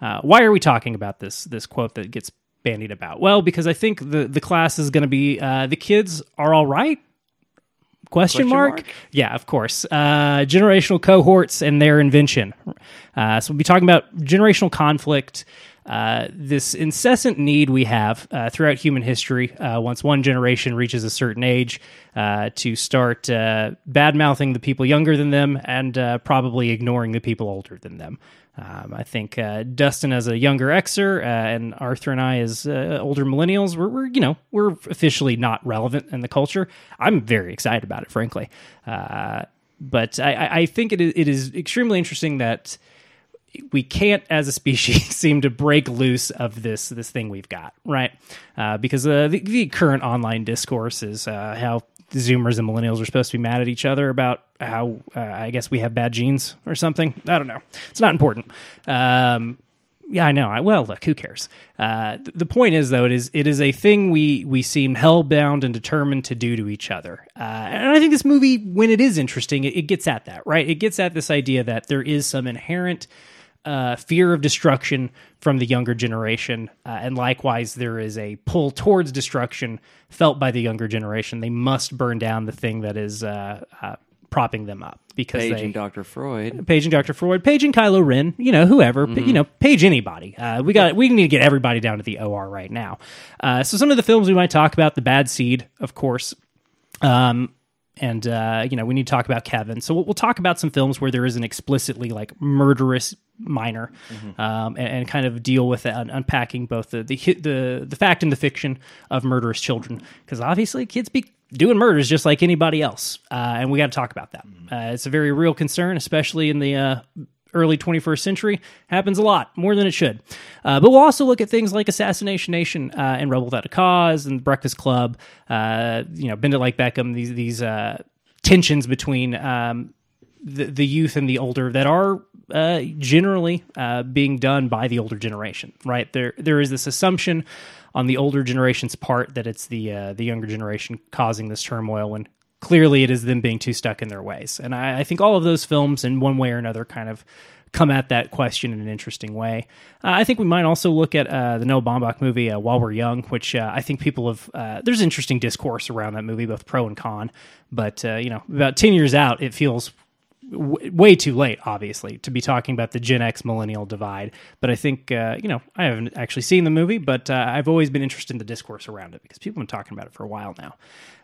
Uh, why are we talking about this this quote that gets bandied about? Well, because I think the the class is going to be uh, the kids are all right. Question, Question mark? mark? Yeah, of course. Uh, generational cohorts and their invention. Uh, so we'll be talking about generational conflict. Uh, this incessant need we have uh, throughout human history, uh, once one generation reaches a certain age, uh, to start uh, bad mouthing the people younger than them and uh, probably ignoring the people older than them. Um, I think uh, Dustin, as a younger Xer, uh, and Arthur and I, as uh, older millennials, we're, we're you know we're officially not relevant in the culture. I'm very excited about it, frankly. Uh, but I- I, think it is, it is extremely interesting that we can't as a species [laughs] seem to break loose of this this thing we've got right uh, because uh, the, the current online discourse is how zoomers and millennials are supposed to be mad at each other about how uh, i guess we have bad genes or something i don't know it's not important um, yeah, I know. I, well, look, who cares? Uh, th- the point is, though, it is it is a thing we we seem hell bound and determined to do to each other. Uh, and I think this movie, when it is interesting, it, it gets at that. Right? It gets at this idea that there is some inherent uh, fear of destruction from the younger generation, uh, and likewise, there is a pull towards destruction felt by the younger generation. They must burn down the thing that is uh, uh, propping them up because they Paging Dr. Freud. paging Dr. Freud, paging Kylo Ren, you know, whoever, Mm-hmm. you know, page anybody. Uh, we got we need to get everybody down to the OR right now. Uh, so some of the films we might talk about, The Bad Seed, of course. Um, and uh, you know, we need to talk about Kevin. So we'll, we'll talk about some films where there is an explicitly like murderous minor, um, and, and kind of deal with that, unpacking both the the the the fact and the fiction of murderous children, because obviously kids be doing murders just like anybody else, uh, and we got to talk about that. Uh, it's a very real concern, especially in the uh, early 21st century happens a lot more than it should. Uh, but we'll also look at things like assassination nation uh, and rebel without a cause and breakfast club uh, you know bend it like beckham these these uh, tensions between um, the, the youth and the older that are uh, generally uh, being done by the older generation right? There there is this assumption on the older generation's part that it's the the younger generation causing this turmoil when clearly it is them being too stuck in their ways. And I, I think all of those films, in one way or another, kind of come at that question in an interesting way. Uh, I think we might also look at uh, the Noah Baumbach movie, uh, While We're Young, which uh, I think people have. Uh, there's interesting discourse around that movie, both pro and con. But uh, you know, about ten years out, it feels way too late, obviously, to be talking about the Gen X millennial divide. But I think, you know, I haven't actually seen the movie, but I've always been interested in the discourse around it because people have been talking about it for a while now.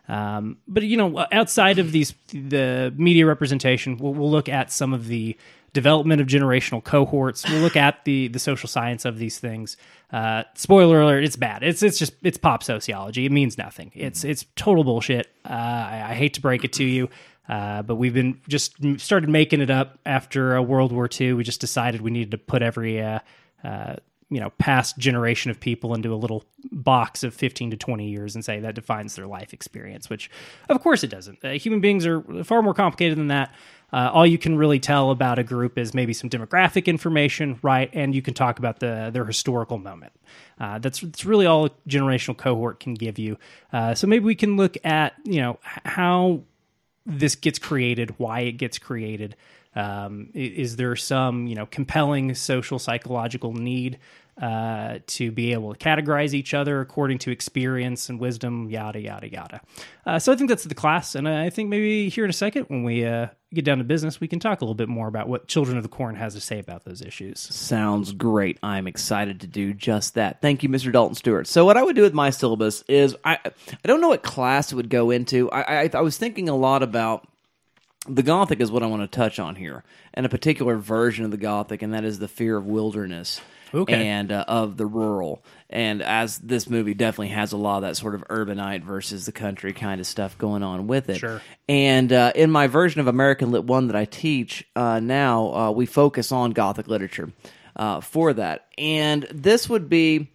Um, but, you know, outside of these, the media representation, we'll, we'll look at some of the development of generational cohorts. We'll look at the the social science of these things. Uh, spoiler alert: it's bad. It's it's just it's pop sociology. It means nothing. It's it's total bullshit. Uh, I, I hate to break it to you, uh, but we've been just started making it up after World War II. We just decided we needed to put every uh, uh, you know past generation of people into a little box of 15 to 20 years and say that defines their life experience which of course it doesn't. Uh, human beings are far more complicated than that. Uh, all you can really tell about a group is maybe some demographic information right? And you can talk about the their historical moment. Uh, that's, that's really all a generational cohort can give you. Uh, so maybe we can look at you know how this gets created, why it gets created. Um, is there some you know compelling social psychological need uh, to be able to categorize each other according to experience and wisdom, yada yada yada. Uh, so I think that's the class, and I think maybe here in a second when we uh, get down to business, we can talk a little bit more about what Children of the Corn has to say about those issues. Sounds great. I'm excited to do just that. Thank you, Mr. Dalton Stewart. So, what I would do with my syllabus is I I don't know what class it would go into. I I, I was thinking a lot about the Gothic is what I want to touch on here, and a particular version of the Gothic, and that is the fear of wilderness. Okay. And uh, of the rural, and as this movie definitely has a lot of that sort of urbanite versus the country kind of stuff going on with it. Sure. And uh, in my version of American Lit 1 that I teach uh, now, uh, we focus on Gothic literature uh, for that. And this would be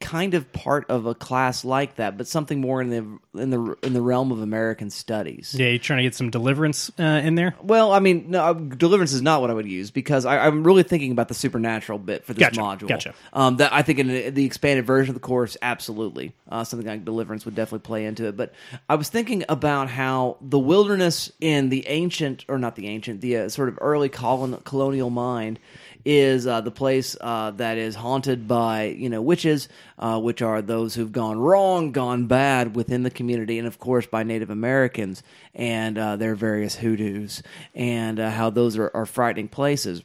kind of part of a class like that, but something more in the in the in the realm of American studies. Yeah, you trying to get some deliverance uh, in there? Well, I mean, no, uh, deliverance is not what I would use because I, I'm really thinking about the supernatural bit for this Gotcha, module. gotcha. Um, that I think in the, the expanded version of the course, absolutely, uh, something like deliverance would definitely play into it. But I was thinking about how the wilderness in the ancient, or not the ancient, the uh, sort of early colon, colonial mind is uh, the place uh, that is haunted by you know witches, uh, which are those who've gone wrong, gone bad within the community, and of course by Native Americans and uh, their various hoodoos, and uh, how those are, are frightening places.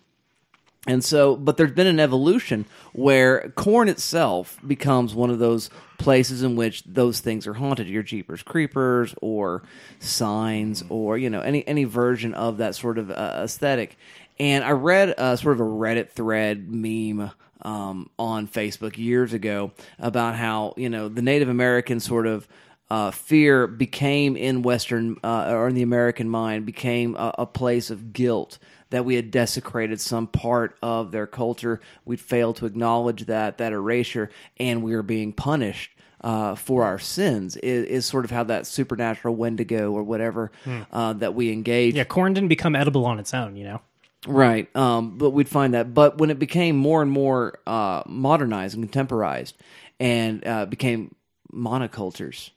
And so, but there's been an evolution where corn itself becomes one of those places in which those things are haunted. Your Jeepers Creepers or signs or, you know, any, any version of that sort of uh, aesthetic. And I read uh, sort of a Reddit thread meme um, on Facebook years ago about how, you know, the Native American sort of uh, fear became in Western uh, or in the American mind became a, a place of guilt that we had desecrated some part of their culture. We'd failed to acknowledge that that erasure, and we were being punished. Uh, for our sins is, is sort of how that supernatural Wendigo or whatever uh, that we engage. Yeah, corn didn't become edible on its own, you know. Right. Um, but we'd find that. But when it became more and more uh, modernized and contemporized and uh, became monocultures,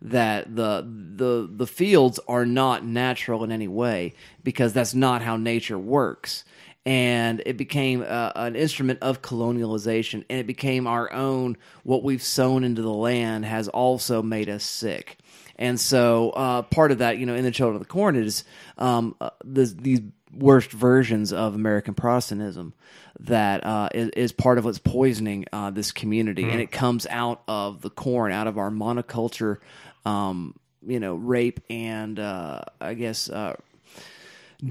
that the the the fields are not natural in any way because that's not how nature works. And it became uh, an instrument of colonialization, and it became our own. What we've sown into the land has also made us sick. And so, uh, part of that, you know, in the Children of the Corn is um, uh, this, these worst versions of American Protestantism that uh, is, is part of what's poisoning uh, this community, and it comes out of the corn, out of our monoculture, um, you know, rape and uh, I guess uh,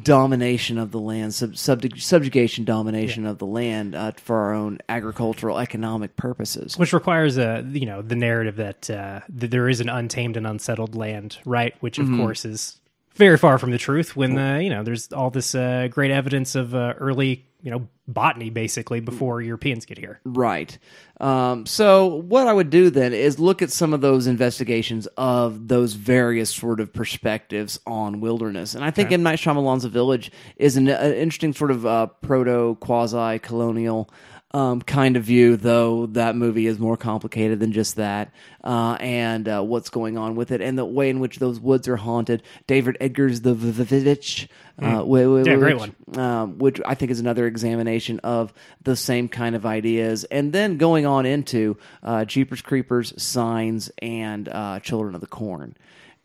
domination of the land, sub- subjug- subjugation, domination of the land uh, for our own agricultural economic purposes. which requires a you know the narrative that uh, that there is an untamed and unsettled land, right? Which of course is very far from the truth. When uh, you know there's all this uh, great evidence of uh, early you know botany basically before Europeans get here. Right. Um, so what I would do then is look at some of those investigations of those various sort of perspectives on wilderness, and I think M Night Shyamalan's Village is an, an interesting sort of uh, proto quasi colonial. Um, kind of view, though that movie is more complicated than just that, uh, and uh, what's going on with it, and the way in which those woods are haunted. David Edgar's The Village, uh, Hmm. Yeah, great which- um, which I think is another examination of the same kind of ideas, and then going on into uh, Jeepers Creepers, Signs, and uh, Children of the Corn,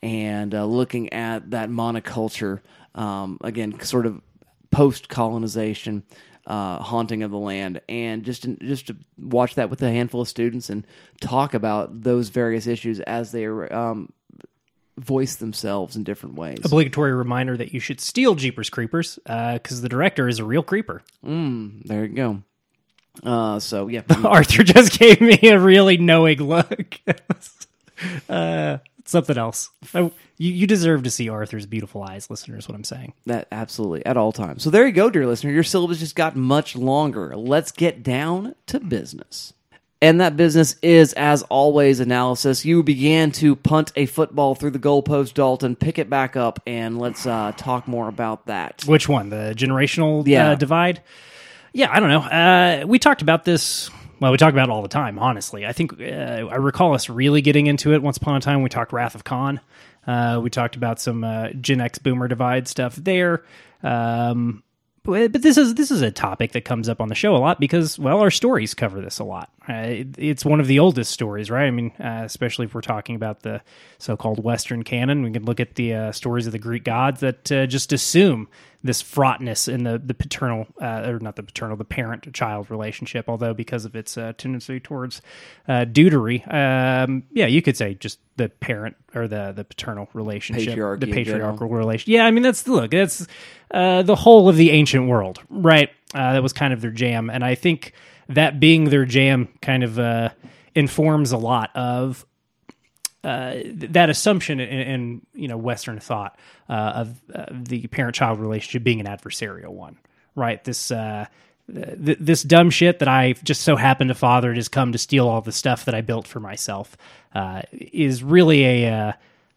and uh, looking at that monoculture um, again, sort of post colonization. Uh, haunting of the land, and just just to watch that with a handful of students and talk about those various issues as they um, voice themselves in different ways. Obligatory reminder that you should steal Jeepers Creepers because the director is a real creeper. There you go. Uh, so yeah, [laughs] Arthur just gave me a really knowing look. [laughs] uh, something else. Oh, you, you deserve to see Arthur's beautiful eyes, listeners. What I'm saying. That absolutely at all times. So there you go, dear listener. Your syllabus just got much longer. Let's get down to business. And that business is, as always, analysis. You began to punt a football through the goalpost, Dalton. Pick it back up, and let's uh, talk more about that. Which one? The generational Yeah. uh, divide? Yeah, I don't know. Uh, we talked about this. Well, we talk about it all the time, honestly. I think uh, I recall us really getting into it once upon a time. We talked Wrath of Khan. Uh, we talked about some uh, Gen X Boomer divide stuff there. Um, but but this is this is a topic that comes up on the show a lot because well, our stories cover this a lot. Uh, it- it's one of the oldest stories, right? I mean, uh, especially if we're talking about the so-called Western canon, we can look at the uh, stories of the Greek gods that just assume this fraughtness in the the paternal uh, or not the paternal, the parent-child relationship. Although because of its uh, tendency towards uh, deutery, um, yeah, you could say just the parent or the the paternal relationship, Patriarchy the patriarchal relation. Yeah, I mean that's look, that's uh, the whole of the ancient world, right? Uh, that was kind of their jam, and I think that being their jam kind of uh, informs a lot of uh, that assumption in, in you know Western thought uh, of uh, the parent-child relationship being an adversarial one, right? This. Uh, th- this dumb shit that I just so happen to father has come to steal all the stuff that I built for myself uh, is really a uh,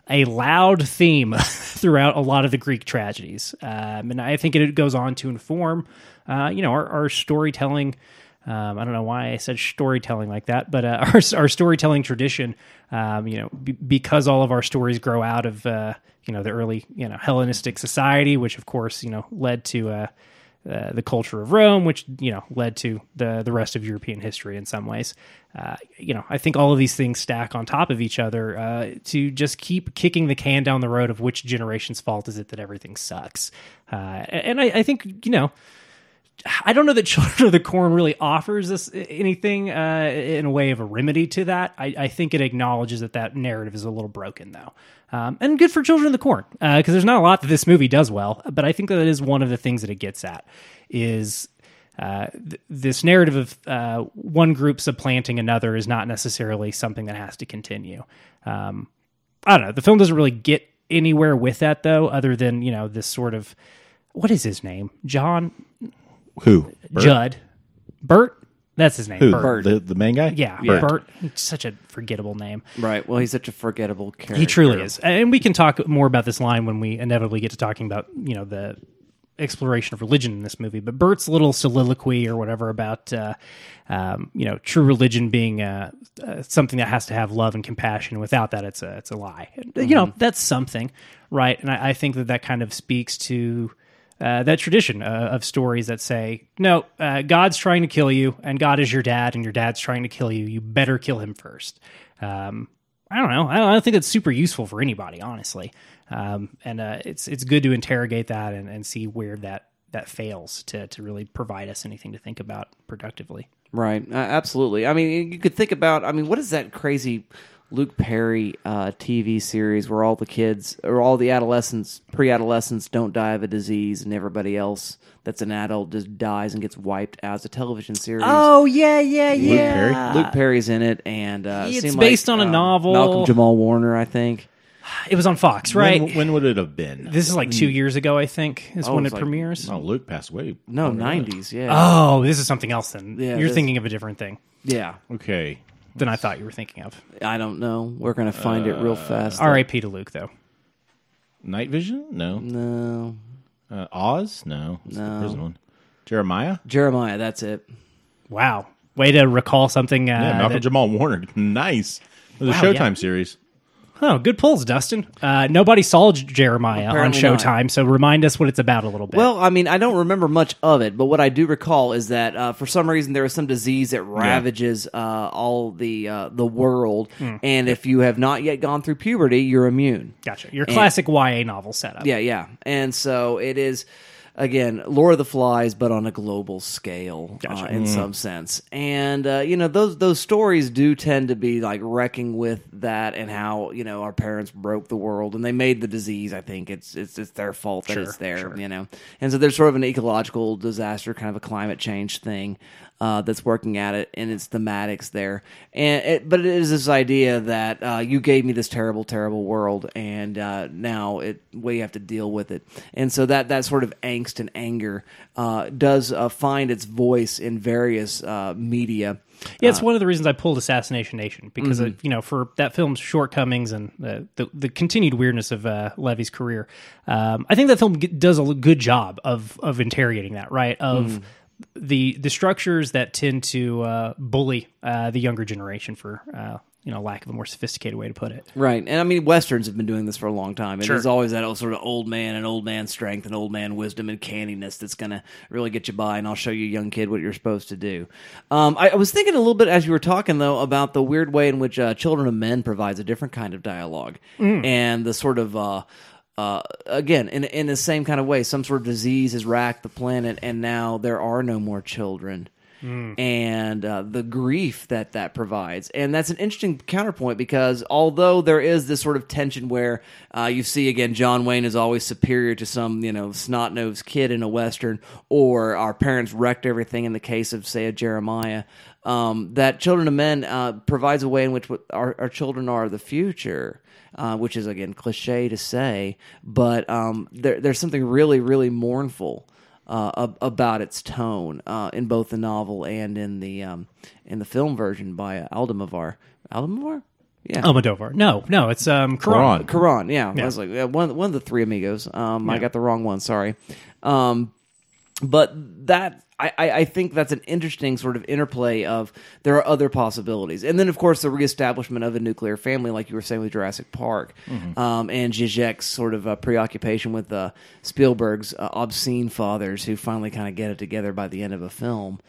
a loud theme [laughs] throughout a lot of the Greek tragedies, um, and I think it goes on to inform, you know, our, our storytelling. Um, I don't know why I said storytelling like that, but uh, [laughs] our our storytelling tradition, um, you know, b- because all of our stories grow out of uh, you know the early you know Hellenistic society, which of course you know led to uh, uh, the culture of Rome, which you know led to the the rest of European history in some ways. Uh, you know, I think all of these things stack on top of each other uh, to just keep kicking the can down the road of which generation's fault is it that everything sucks. And I, I think you know. I don't know that [laughs] Children of the Corn really offers us anything uh, in a way of a remedy to that. I, I, think it acknowledges that that narrative is a little broken, though. Um, and good for Children of the Corn because uh, there's not a lot that this movie does well, but I think that is one of the things that it gets at is uh, th- this narrative of uh, one group supplanting another is not necessarily something that has to continue. Um, I don't know. The film doesn't really get anywhere with that, though, other than you know this sort of what is his name, John who? Bert? Judd. Bert? That's his name. Who? Bert. The, the main guy? Yeah, Bert. Bert. Such a forgettable name. Right. Well, he's such a forgettable character. He truly is. And we can talk more about this line when we inevitably get to talking about, you know, the exploration of religion in this movie. But Bert's little soliloquy or whatever about, uh, um, you know, true religion being uh, uh, something that has to have love and compassion. Without that, it's a it's a lie. Mm-hmm. You know, that's something, right? And I, I think that that kind of speaks to uh, that tradition uh, of stories that say, no, uh, God's trying to kill you, and God is your dad, and your dad's trying to kill you. You better kill him first. Um, I don't know. I don't, I don't, think it's super useful for anybody, honestly. Um, and uh, it's it's good to interrogate that and, and see where that that fails to to really provide us anything to think about productively. Right. absolutely. I mean, you could think about. I mean, what is that crazy? Luke Perry uh, TV series where all the kids or all the adolescents, pre-adolescents, don't die of a disease, and everybody else that's an adult just dies and gets wiped out. It's a television series. Oh yeah, yeah, yeah. Luke Perry. Luke Perry's in it, and uh, it's based like, on a um, novel. Malcolm Jamal Warner, I think. It was on Fox, right? When, when would it have been? This is like two years ago, I think, is Oh, when it's it like- premieres. Oh, Luke passed away. No, Oh, nineties. Yeah, Oh, this is something else. Then Yeah, you're this- thinking of a different thing yeah. Okay. Than I thought you were thinking of. I don't know. We're gonna find it real fast. R.I.P. to Luke, though. Night Vision? No. No, Uh, Oz? No. It's the No. prison one. Jeremiah? Jeremiah. That's it. Wow, way to recall something. Uh, Yeah, Malcolm that- Jamal Warner. [laughs] Nice. It was a Wow, Showtime yeah. series. Oh, good pulls, Dustin. Uh, nobody saw J- Jeremiah Apparently on not. Showtime, so remind us what it's about a little bit. Well, I mean, I don't remember much of it, but what I do recall is that uh, for some reason there is some disease that ravages uh, all the uh, the world, Hmm. and if you have not yet gone through puberty, you're immune. gotcha. Your classic YA novel setup. Yeah, yeah, and so it is. Again, Lord of the Flies, but on a global scale, uh, in some sense, and uh, you know those those stories do tend to be like wrecking with that and how you know our parents broke the world and they made the disease. I think. It's it's it's their fault that it's there, you know, and so there's sort of an ecological disaster, kind of a climate change thing uh, that's working at it, and its thematics there. And it, but it is this idea that uh, you gave me this terrible, terrible world, and uh, now it we have to deal with it. And so that that sort of angst and anger uh, does uh, find its voice in various uh, media. Yeah, it's one of the reasons I pulled Assassination Nation because Mm-hmm. of, you know for that film's shortcomings and the the, the continued weirdness of uh, Levy's career. Um, I think that film g- does a good job of of interrogating that right of. Mm-hmm. The the structures that tend to uh, bully uh, the younger generation for uh, you know lack of a more sophisticated way to put it. Right, and I mean westerns have been doing this for a long time. And Sure. There's always that old sort of old man and old man strength and old man wisdom and canniness that's going to really get you by. And I'll show you, young kid, what you're supposed to do. Um, I, I was thinking a little bit as you were talking though about the weird way in which uh, Children of Men provides a different kind of dialogue and the sort of. Uh, again, in in the same kind of way, some sort of disease has racked the planet, and now there are no more children and uh, the grief that that provides. And that's an interesting counterpoint because although there is this sort of tension where uh, you see again John Wayne is always superior to some you know snot nosed kid in a western, or our parents wrecked everything in the case of say a Jeremiah. Um, that Children of Men uh, provides a way in which our, our children are the future. Uh, which is again cliche to say, but um, there, there's something really, really mournful uh, about its tone uh, in both the novel and in the um, in the film version by Aldemovar. Aldemovar, yeah, Almodovar. No, no, it's um Cuarón. Cuarón. Cuarón. Yeah, I was like yeah, one one of the three amigos. Um, I got the wrong one. Sorry, um, but that I, I think that's an interesting sort of interplay of there are other possibilities, and then of course the reestablishment of a nuclear family, like you were saying with Jurassic Park, um, and Zizek's sort of uh, preoccupation with uh, Spielberg's uh, obscene fathers, who finally kind of get it together by the end of a film.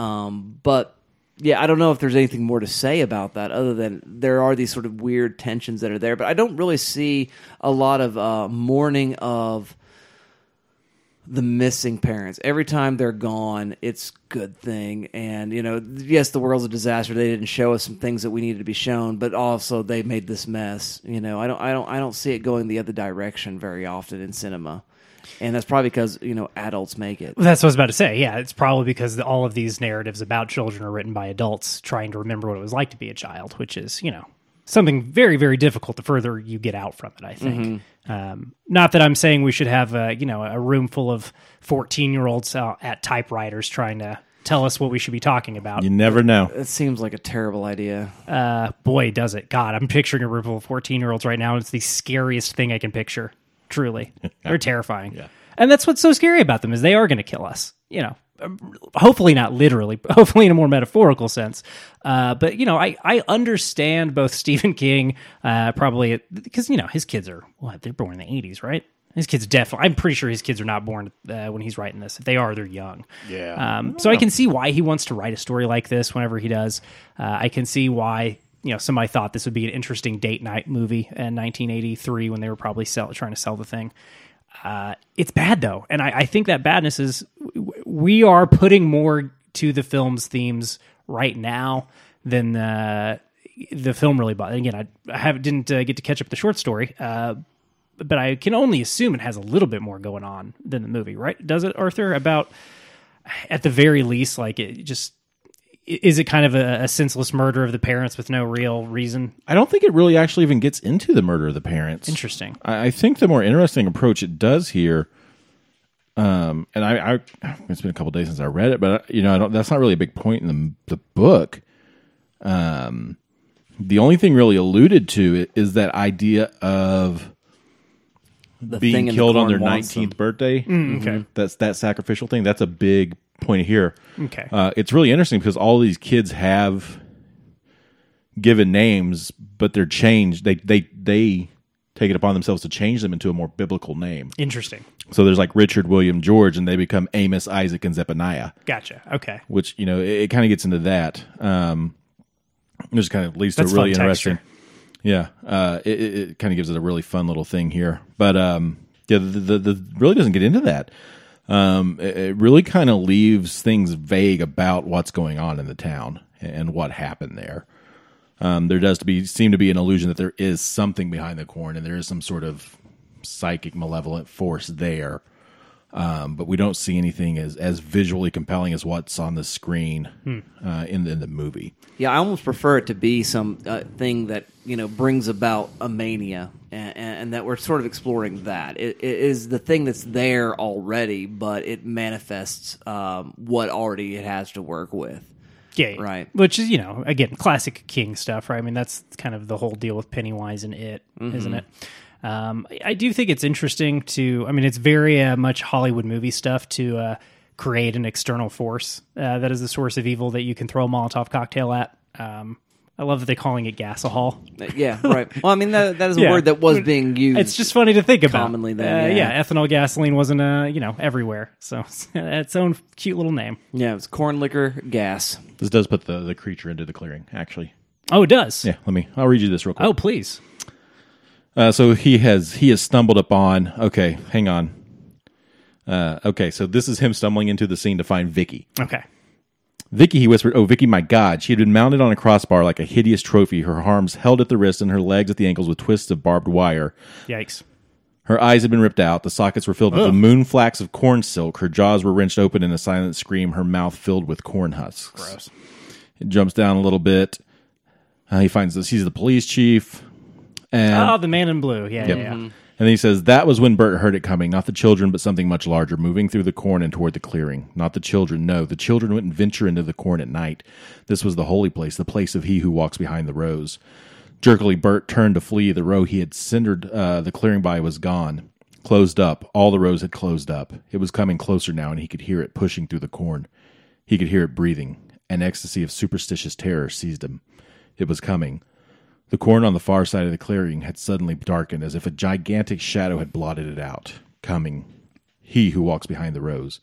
Um, but yeah, I don't know if there's anything more to say about that other than there are these sort of weird tensions that are there, but I don't really see a lot of uh, mourning of the missing parents. Every time they're gone, it's good thing. And you know, yes, the world's a disaster. They didn't show us some things that we needed to be shown, but also they made this mess. You know, I don't, I don't, I don't see it going the other direction very often in cinema. And that's probably because you know adults make it. That's what I was about to say. Yeah, it's probably because all of these narratives about children are written by adults trying to remember what it was like to be a child, which is, you know, something very, very difficult the further you get out from it, I think. Mm-hmm. Um, not that I'm saying we should have, a, you know, a room full of 14 year olds uh, at typewriters trying to tell us what we should be talking about. You never know. It seems like a terrible idea. Uh, boy, does it. God, I'm picturing a room full of 14 year olds right now. It's the scariest thing I can picture. Truly. [laughs] They're terrifying. Yeah. And that's what's so scary about them is they are going to kill us. You know, hopefully not literally, [laughs] hopefully in a more metaphorical sense. Uh, but you know, I I understand both [laughs] Stephen King, uh, probably because you know his kids are what they're born in the eighties, right? His kids definitely. I'm pretty sure his kids are not born uh, when he's writing this. If they are, they're young. Yeah. Um, so I can see why he wants to write a story like this whenever he does. Uh, I can see why you know somebody thought this would be an interesting date night movie in 1983 when they were probably sell, trying to sell the thing. Uh, it's bad though, and I, I think that badness is we are putting more to the film's themes right now than uh, the film really. But again, I, I have, didn't uh, get to catch up the short story, uh, but I can only assume it has a little bit more going on than the movie, right? Does it, Arthur? About at the very least, like it just is it kind of a, a senseless murder of the parents with no real reason? I don't think it really actually even gets into the murder of the parents. Interesting. I, I think the more interesting approach it does here, um, and I, I, it's been a couple days since I read it, but you know, I don't, that's not really a big point in the the book. Um, the only thing really alluded to is that idea of The being thing in the killed on their nineteenth birthday. okay. That's that sacrificial thing. That's a big point here. Okay. Uh, it's really interesting because all these kids have given names, but they're changed. They they they take it upon themselves to change them into a more biblical name. Interesting. So there's like Richard, William, George, and they become Amos, Isaac, and Zephaniah. Gotcha. Okay. Which you know it, it kind of gets into that. Um, just kind of leads That's to a really interesting. texture. Yeah, uh, it, it, it kind of gives it a really fun little thing here, but um, yeah, the, the, the really doesn't get into that. Um, it, it really kind of leaves things vague about what's going on in the town and what happened there. Um, there does to be seem to be an illusion that there is something behind the corn and there is some sort of psychic malevolent force there. Um, but we don't see anything as, as visually compelling as what's on the screen uh, in, the, in the movie. Yeah, I almost prefer it to be some uh, thing that you know brings about a mania, and, and that we're sort of exploring that. It, it is the thing that's there already, but it manifests um, what already it has to work with. Yeah, yeah. Right. Which is, you know, again, classic King stuff, right? I mean, that's kind of the whole deal with Pennywise and it, Mm-hmm. not it? Um, I- I do think it's interesting to, I mean, it's very uh, much Hollywood movie stuff to uh, create an external force uh, that is the source of evil that you can throw a Molotov cocktail at. Um, I love that they're calling it gasohol. Uh, Yeah, right. [laughs] Well, I mean that that is a Yeah. word that was being used. It's just funny to think about. Commonly then, Uh, yeah. yeah, ethanol gasoline wasn't, uh, you know, everywhere. So it's [laughs] its own cute little name. yeah, it's corn liquor gas. This does put the, the creature into the clearing, actually. Oh, it does. Yeah, let me. I'll read you this real quick. Oh, please. Uh, so he has he has stumbled upon. Okay, hang on. Uh, okay, so this is him stumbling into the scene to find Vicky. Okay. Vicky, he whispered, "Oh, Vicky, my God!" She had been mounted on a crossbar like a hideous trophy. Her arms held at the wrist and her legs at the ankles with twists of barbed wire. Yikes. Her eyes had been ripped out. The sockets were filled with the moon flax of corn silk. Her jaws were wrenched open in a silent scream. Her mouth filled with corn husks. Gross. It jumps down a little bit. Uh, he finds this. He's the police chief. And Oh, the man in blue. Yeah, Yep. yeah, yeah. And he says, That was when Bert heard it coming, not the children, but something much larger, moving through the corn and toward the clearing. Not the children, no. The children wouldn't venture into the corn at night. This was the holy place, the place of he who walks behind the rows. Jerkily, Bert turned to flee. The row he had cindered uh, the clearing by was gone. Closed up. All the rows had closed up. It was coming closer now, and he could hear it pushing through the corn. He could hear it breathing. An ecstasy of superstitious terror seized him. It was coming. The corn on the far side of the clearing had suddenly darkened as if a gigantic shadow had blotted it out. Coming. He who walks behind the rows.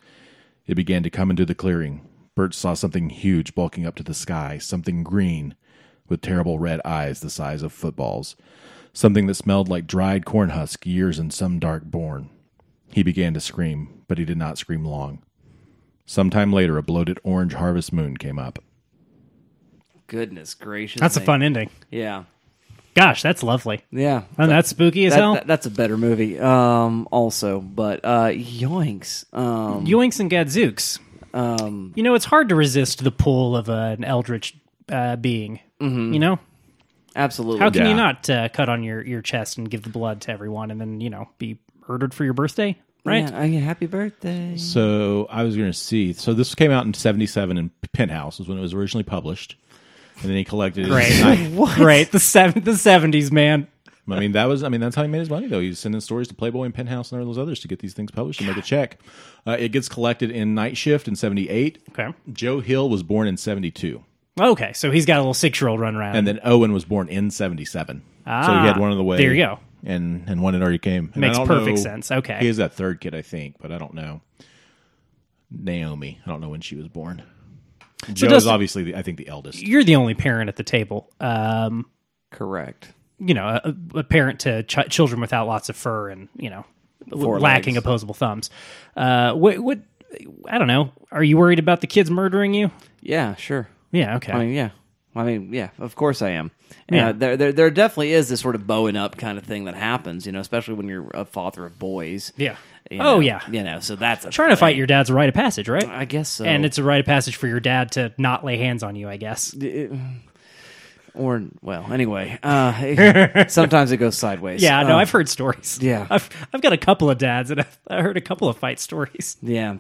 It began to come into the clearing. Bert saw something huge bulking up to the sky, something green, with terrible red eyes the size of footballs, something that smelled like dried corn husk years in some dark born. He began to scream, but he did not scream long. Some time later, a bloated orange harvest moon came up. Goodness gracious. That's a me. fun ending. Yeah. Gosh, that's lovely. Yeah. And that's spooky as That- hell. that- that's a better movie. Um, also, but uh, yoinks. Um, Yoinks and Gadzooks. um, You know, it's hard to resist the pull of uh, an eldritch uh, being. Mm-hmm. You know, absolutely. how can Yeah. you not uh, cut on your, your chest and give the blood to everyone, and then you know be murdered for your birthday? Right? Yeah, oh, happy birthday. So I was going to see. So this came out in '77 in Penthouse, was when it was originally published, and then he collected it. Great, [laughs] great. The seven, the seventies, man. I mean, that was. I mean, that's how he made his money, though. He's sending stories to Playboy and Penthouse and all those others to get these things published and make a check. Uh, it gets collected in Night Shift in '78. Okay. Joe Hill was born in '72, Okay, so he's got a little six year old run around. and then Owen was born in '77. so Ah, he had one on the way. there you go. And and one had already came. And Makes I don't perfect know- sense. Okay. He is that third kid, I think, but I don't know. Naomi. I don't know when she was born. Joe is Dustin- obviously, the, I think, the eldest. You're the only parent at the table. Um, Correct. you know, a, a parent to ch- children without lots of fur and you know, Four lacking legs. opposable thumbs. Uh, what, what? I don't know. Are you worried about the kids murdering you? Yeah, sure. Yeah. Okay. I mean, yeah. I mean, yeah, of course I am. Yeah. Uh, there, there, there definitely is this sort of bowing up kind of thing that happens, you know, especially when you're a father of boys. yeah. You oh know, yeah. You know, so that's a Trying to fight your dad's a rite of passage, right? I guess so. and it's a rite of passage for your dad to not lay hands on you. I guess. or well, anyway, uh, [laughs] sometimes it goes sideways. Yeah. No, Uh, I've heard stories. yeah. I've I've got a couple of dads, and I've, I heard a couple of fight stories. Yeah.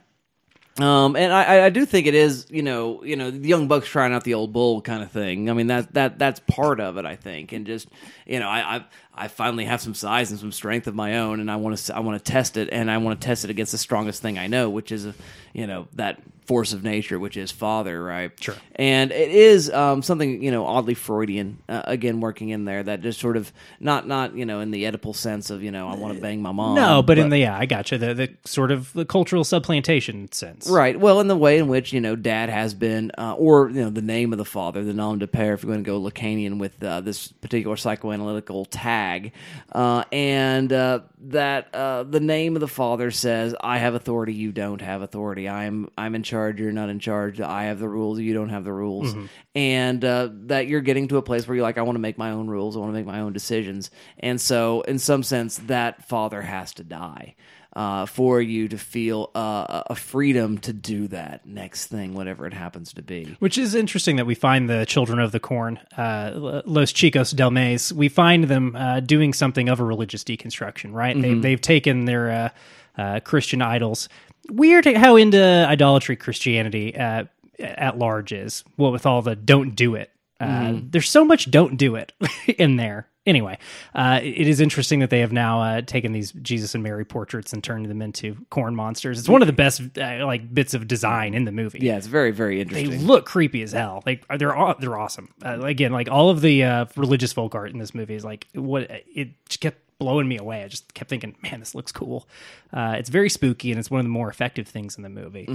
Um, and I, I- do think it is, you know, you know, the young bucks trying out the old bull kind of thing. I mean, that that that's part of it, I think, and just, you know, I I, I finally have some size and some strength of my own, and I want to I want to test it, and I want to test it against the strongest thing I know, which is, you know, that force of nature, which is father, right? Sure. And it is um, something, you know, oddly Freudian, uh, again, working in there that just sort of not not you know in the Oedipal sense of you know I want to bang my mom. No, but, in the yeah, I got you. The the sort of the cultural supplantation sense. Right. Well, in the way in which you know dad has been, uh, or you know the name of the father, the nom de pere, if you're going to go Lacanian with uh, this particular psychoanalytical tag, uh, and uh, that uh, the name of the father says, "I have authority, you don't have authority. I'm I'm in charge, you're not in charge. I have the rules, you don't have the rules." And uh, that you're getting to a place where you're like, "I want to make my own rules. I want to make my own decisions." And so, in some sense, that father has to die uh, for you to feel uh, a freedom to do that next thing, whatever it happens to be. Which is interesting that we find the children of the corn, uh, Los Chicos del Maíz, we find them uh, doing something of a religious deconstruction, right? They, they've taken their uh, uh, Christian idols. Weird how into idolatry Christianity uh, at large is. What with all the don't do it. Uh, There's so much don't do it [laughs] in there. Anyway, uh, it is interesting that they have now uh, taken these Jesus and Mary portraits and turned them into corn monsters. It's one of the best uh, like bits of design in the movie Yeah, it's very, very interesting. they look creepy as hell. Like they're aw- they're awesome. Uh, again, like all of the uh, religious folk art in this movie is like what it just kept blowing me away. I just kept thinking, man, this looks cool. Uh, it's very spooky and it's one of the more effective things in the movie.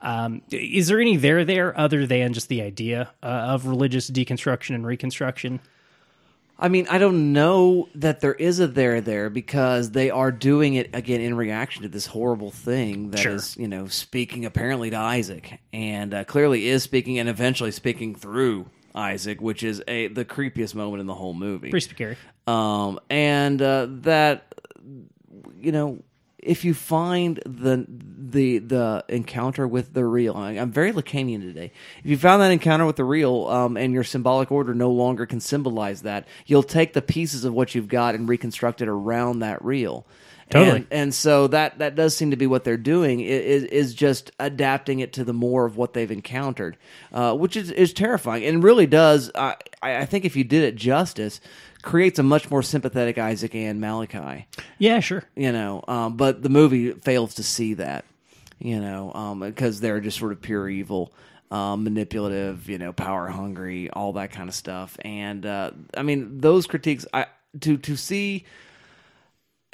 Um, is there any there there other than just the idea uh, of religious deconstruction and reconstruction? I mean, I don't know that there is a there there because they are doing it again in reaction to this horrible thing that is, Sure. you know, speaking apparently to Isaac and uh, clearly is speaking and eventually speaking through Isaac, which is a the creepiest moment in the whole movie. Pretty scary. um, and uh, that you know if you find the the the encounter with the real I- i'm very lacanian today if you found that encounter with the real um, and your symbolic order no longer can symbolize that you'll take the pieces of what you've got and reconstruct it around that real Totally. And, and so that that does seem to be what they're doing is is just adapting it to the more of what they've encountered, uh, which is is terrifying and really does. I I I think if you did it justice, creates a much more sympathetic Isaac and Malachi Yeah, sure. you know um, but the movie fails to see that you know um, because they're just sort of pure evil um, manipulative you know power hungry all that kind of stuff and uh, i mean those critiques i to to see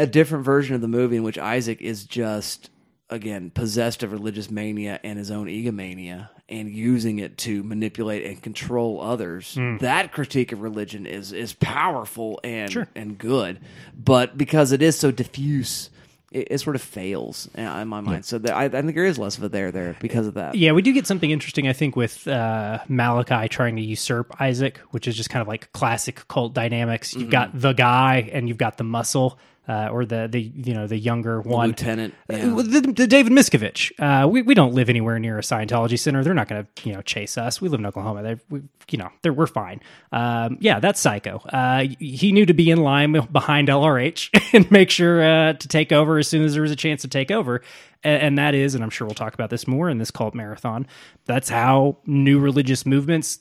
a different version of the movie in which isaac is just again possessed of religious mania and his own egomania and using it to manipulate and control others. That critique of religion is is powerful and Sure. and good. But because it is so diffuse it, it sort of fails in my mind. So that, I, I think there is less of a there there because of that. Yeah, we do get something interesting, I think, with uh, Malachi trying to usurp Isaac, which is just kind of like classic cult dynamics. You've got the guy and you've got the muscle, uh, or the the you know the younger one. lieutenant Uh, yeah. the, the David Miscavige. Uh, we we don't live anywhere near a Scientology center. They're not going to you know chase us. We live in Oklahoma. They we you know they're we're fine. Um, yeah, that's Psycho. Uh, he knew to be in line [laughs] behind LRH [laughs] and make sure uh, to take over as soon as there was a chance to take over. And, and that is, and I'm sure we'll talk about this more in this cult marathon. That's how new religious movements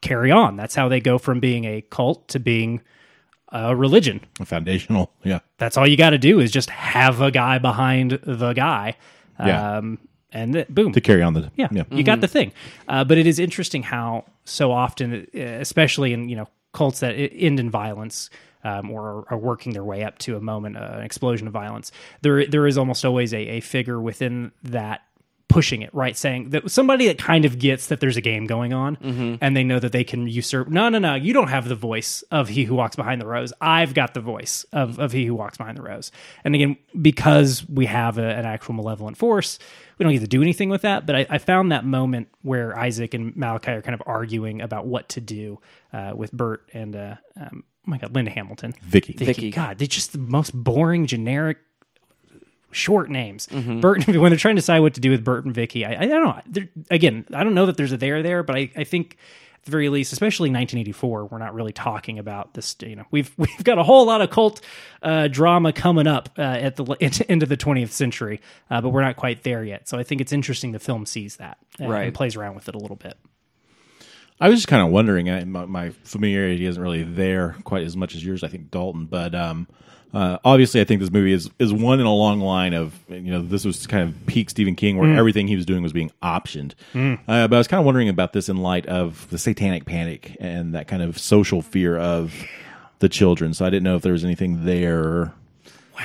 carry on. That's how they go from being a cult to being a religion Foundational. Yeah. that's all you got to do is just have a guy behind the guy. Yeah. Um, and th- boom. To carry on the. yeah, you got the thing. Uh, but it is interesting how so often, uh, especially in you know cults that end in violence um, or are working their way up to a moment, uh, an explosion of violence, there there is almost always a, a figure within that pushing it right? Saying that somebody that kind of gets that there's a game going on and they know that they can usurp no no no you don't have the voice of he who walks behind the rows. I've got the voice of, of he who walks behind the rows. And again because we have a, an actual malevolent force we don't get to do anything with that. But I, I found that moment where isaac and malachi are kind of arguing about what to do uh, with bert and uh, um, oh my god linda hamilton. Vicky. Vicky. god they're just the most boring generic short names. Mm-hmm. Bert, when they're trying to decide what to do with Bert and Vicky, I, I don't know. They're, again, I don't know that there's a there there, but I, I think at the very least, especially 1984, we're not really talking about this. You know, we've [laughs] we've got a whole lot of cult uh, drama coming up uh, at the [laughs] at- end of the 20th century, uh, but we're not quite there yet. So I think it's interesting the film sees that and, Right. and plays around with it a little bit. I was just kind of wondering. I, my, my familiarity isn't really there quite as much as yours, I think, Dalton. But um, uh, obviously, I think this movie is is one in a long line of you know this was kind of peak Stephen King, where everything he was doing was being optioned. Uh, but I was kind of wondering about this in light of the Satanic Panic and that kind of social fear of the children. So I didn't know if there was anything there.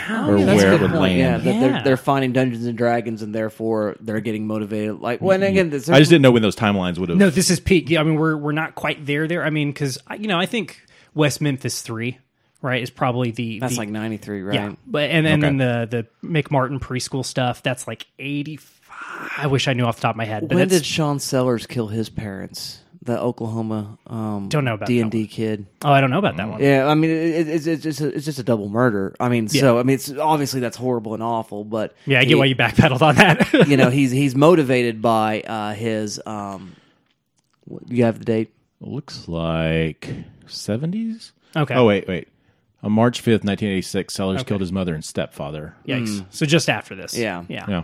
Wow, or That's a where it would point. land. Yeah, that Yeah. They're, they're finding Dungeons and Dragons, and therefore they're getting motivated. Like, when again, this, I just didn't know when those timelines would have. No, this is peak. Yeah, I mean, we're we're not quite there. There. I mean, because you know, I think West Memphis three, right, is probably the that's the, like ninety three, right? Yeah, but and, and then the the McMartin preschool stuff. That's like eighty five. I wish I knew off the top of my head. But When did Sean Sellers kill his parents? The Oklahoma um, Don't know about d&d kid. oh, I don't know about that one. Yeah, I mean, it, it's it's just a, it's just a double murder. I mean, so I mean, it's obviously that's horrible and awful, but Yeah, I get he- why you backpedaled on that. [laughs] you know he's [laughs] he's motivated by uh, his um. what- You have the date. Looks like seventies. okay. Oh wait, wait. On March fifth, nineteen eighty six, Sellers killed his mother and stepfather. Yikes. So just after this. Yeah. Yeah. Yeah.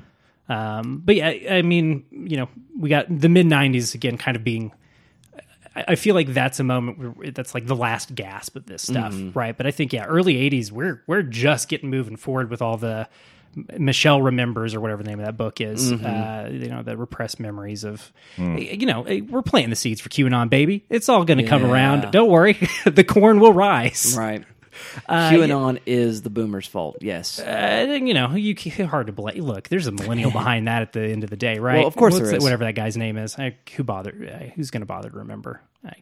Um, but yeah, I mean, you know, we got the mid '90s again, kind of being. I I feel like that's a moment where that's like the last gasp of this stuff, right? But I think yeah, early '80s, we're we're just getting moving forward with all the Michelle remembers or whatever the name of that book is. Uh, you know, the repressed memories of. You know, we're planting the seeds for QAnon, baby. It's all going to come around. Don't worry, [laughs] the corn will rise. Right. Uh, QAnon is the boomers' fault. Yes. uh, you know, you hard to blame. Look, there's a millennial [laughs] behind that at the end of the day, right? Well, of course What's there is. Whatever that guy's name is, I, who bothered? Uh, who's going to bother to remember? I,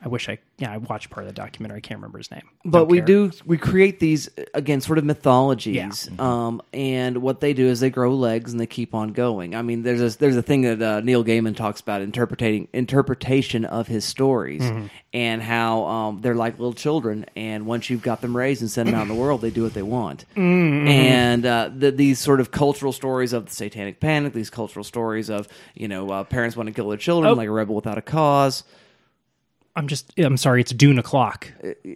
I wish I. Yeah, I watched part of the documentary. I can't remember his name. but Don't we care. do we create these again sort of mythologies Yeah. um, and what they do is they grow legs and they keep on going i mean there's a there's a thing that uh, neil gaiman talks about interpreting interpretation of his stories Mm-hmm. and how um, they're like little children and once you've got them raised and sent them out in the world they do what they want Mm-hmm. and uh, the, these sort of cultural stories of the satanic panic these cultural stories of you know uh, parents want to kill their children Oh. like a rebel without a cause I'm just I'm sorry, it's Dune o'clock.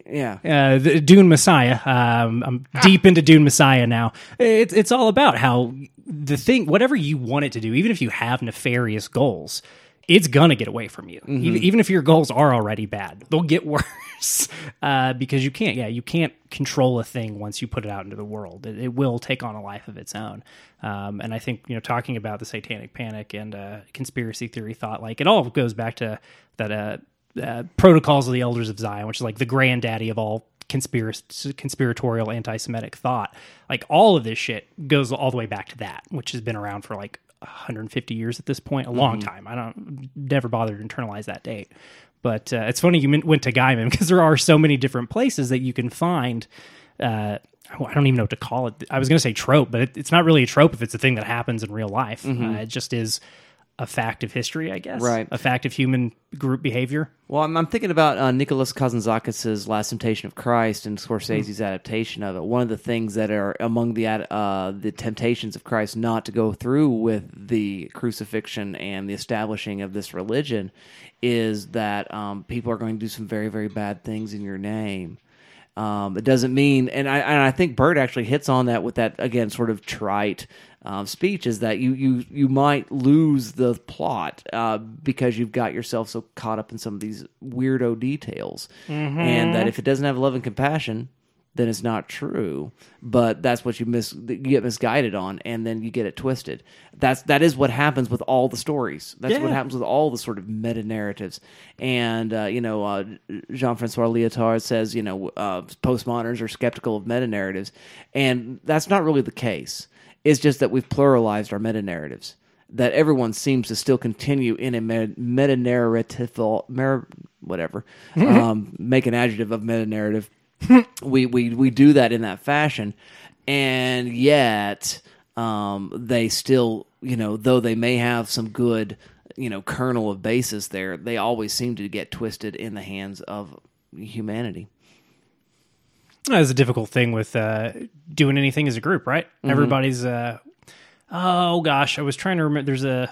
Yeah. Uh, the Dune Messiah. Um, I'm deep into Dune Messiah now. It's it's all about how the thing, whatever you want it to do, even if you have nefarious goals, it's gonna get away from you. Even, even if your goals are already bad, they'll get [laughs] worse uh, because you can't. Yeah, you can't control a thing once you put it out into the world. It, it will take on a life of its own. Um, and I think you know, talking about the Satanic Panic and uh, conspiracy theory thought, like it all goes back to that. Uh, uh, protocols of the elders of Zion, which is like the granddaddy of all conspirac- conspiratorial anti-Semitic thought. Like all of this shit goes all the way back to that, which has been around for like 150 years at this point, a long time. I don't never bothered to internalize that date. But uh, it's funny you went to Gaiman because there are so many different places that you can find. Uh, I don't even know what to call it. I was going to say trope, but it, it's not really a trope if it's a thing that happens in real life. Uh, it just is a fact of history, I guess. Right. A fact of human group behavior. Well, I'm, I'm thinking about uh, Nicholas Kazantzakis' Last Temptation of Christ and Scorsese's adaptation of it. One of the things that are among the ad- uh, the temptations of Christ not to go through with the crucifixion and the establishing of this religion is that um, people are going to do some very, very bad things in your name. Um, it doesn't mean, and I and I think Bert actually hits on that with that again, sort of trite um, speech, is that you you you might lose the plot uh, because you've got yourself so caught up in some of these weirdo details, and that if it doesn't have love and compassion, then it's not true. But that's what you miss you get misguided on, and then you get it twisted. That's that is what happens with all the stories. That's what happens with all the sort of meta narratives. And uh, you know, uh, Jean Francois Lyotard says, you know, uh, postmoderns are skeptical of meta narratives, and that's not really the case. It's just that we've pluralized our meta narratives. That everyone seems to still continue in a meta narrative, whatever, um, make an adjective of meta narrative [laughs] we we we do that in that fashion, and yet um, they still, you know, though they may have some good, you know, kernel of basis there, they always seem to get twisted in the hands of humanity. That's a difficult thing with uh, doing anything as a group, right? Everybody's. Uh, oh gosh, I was trying to remember. There's a.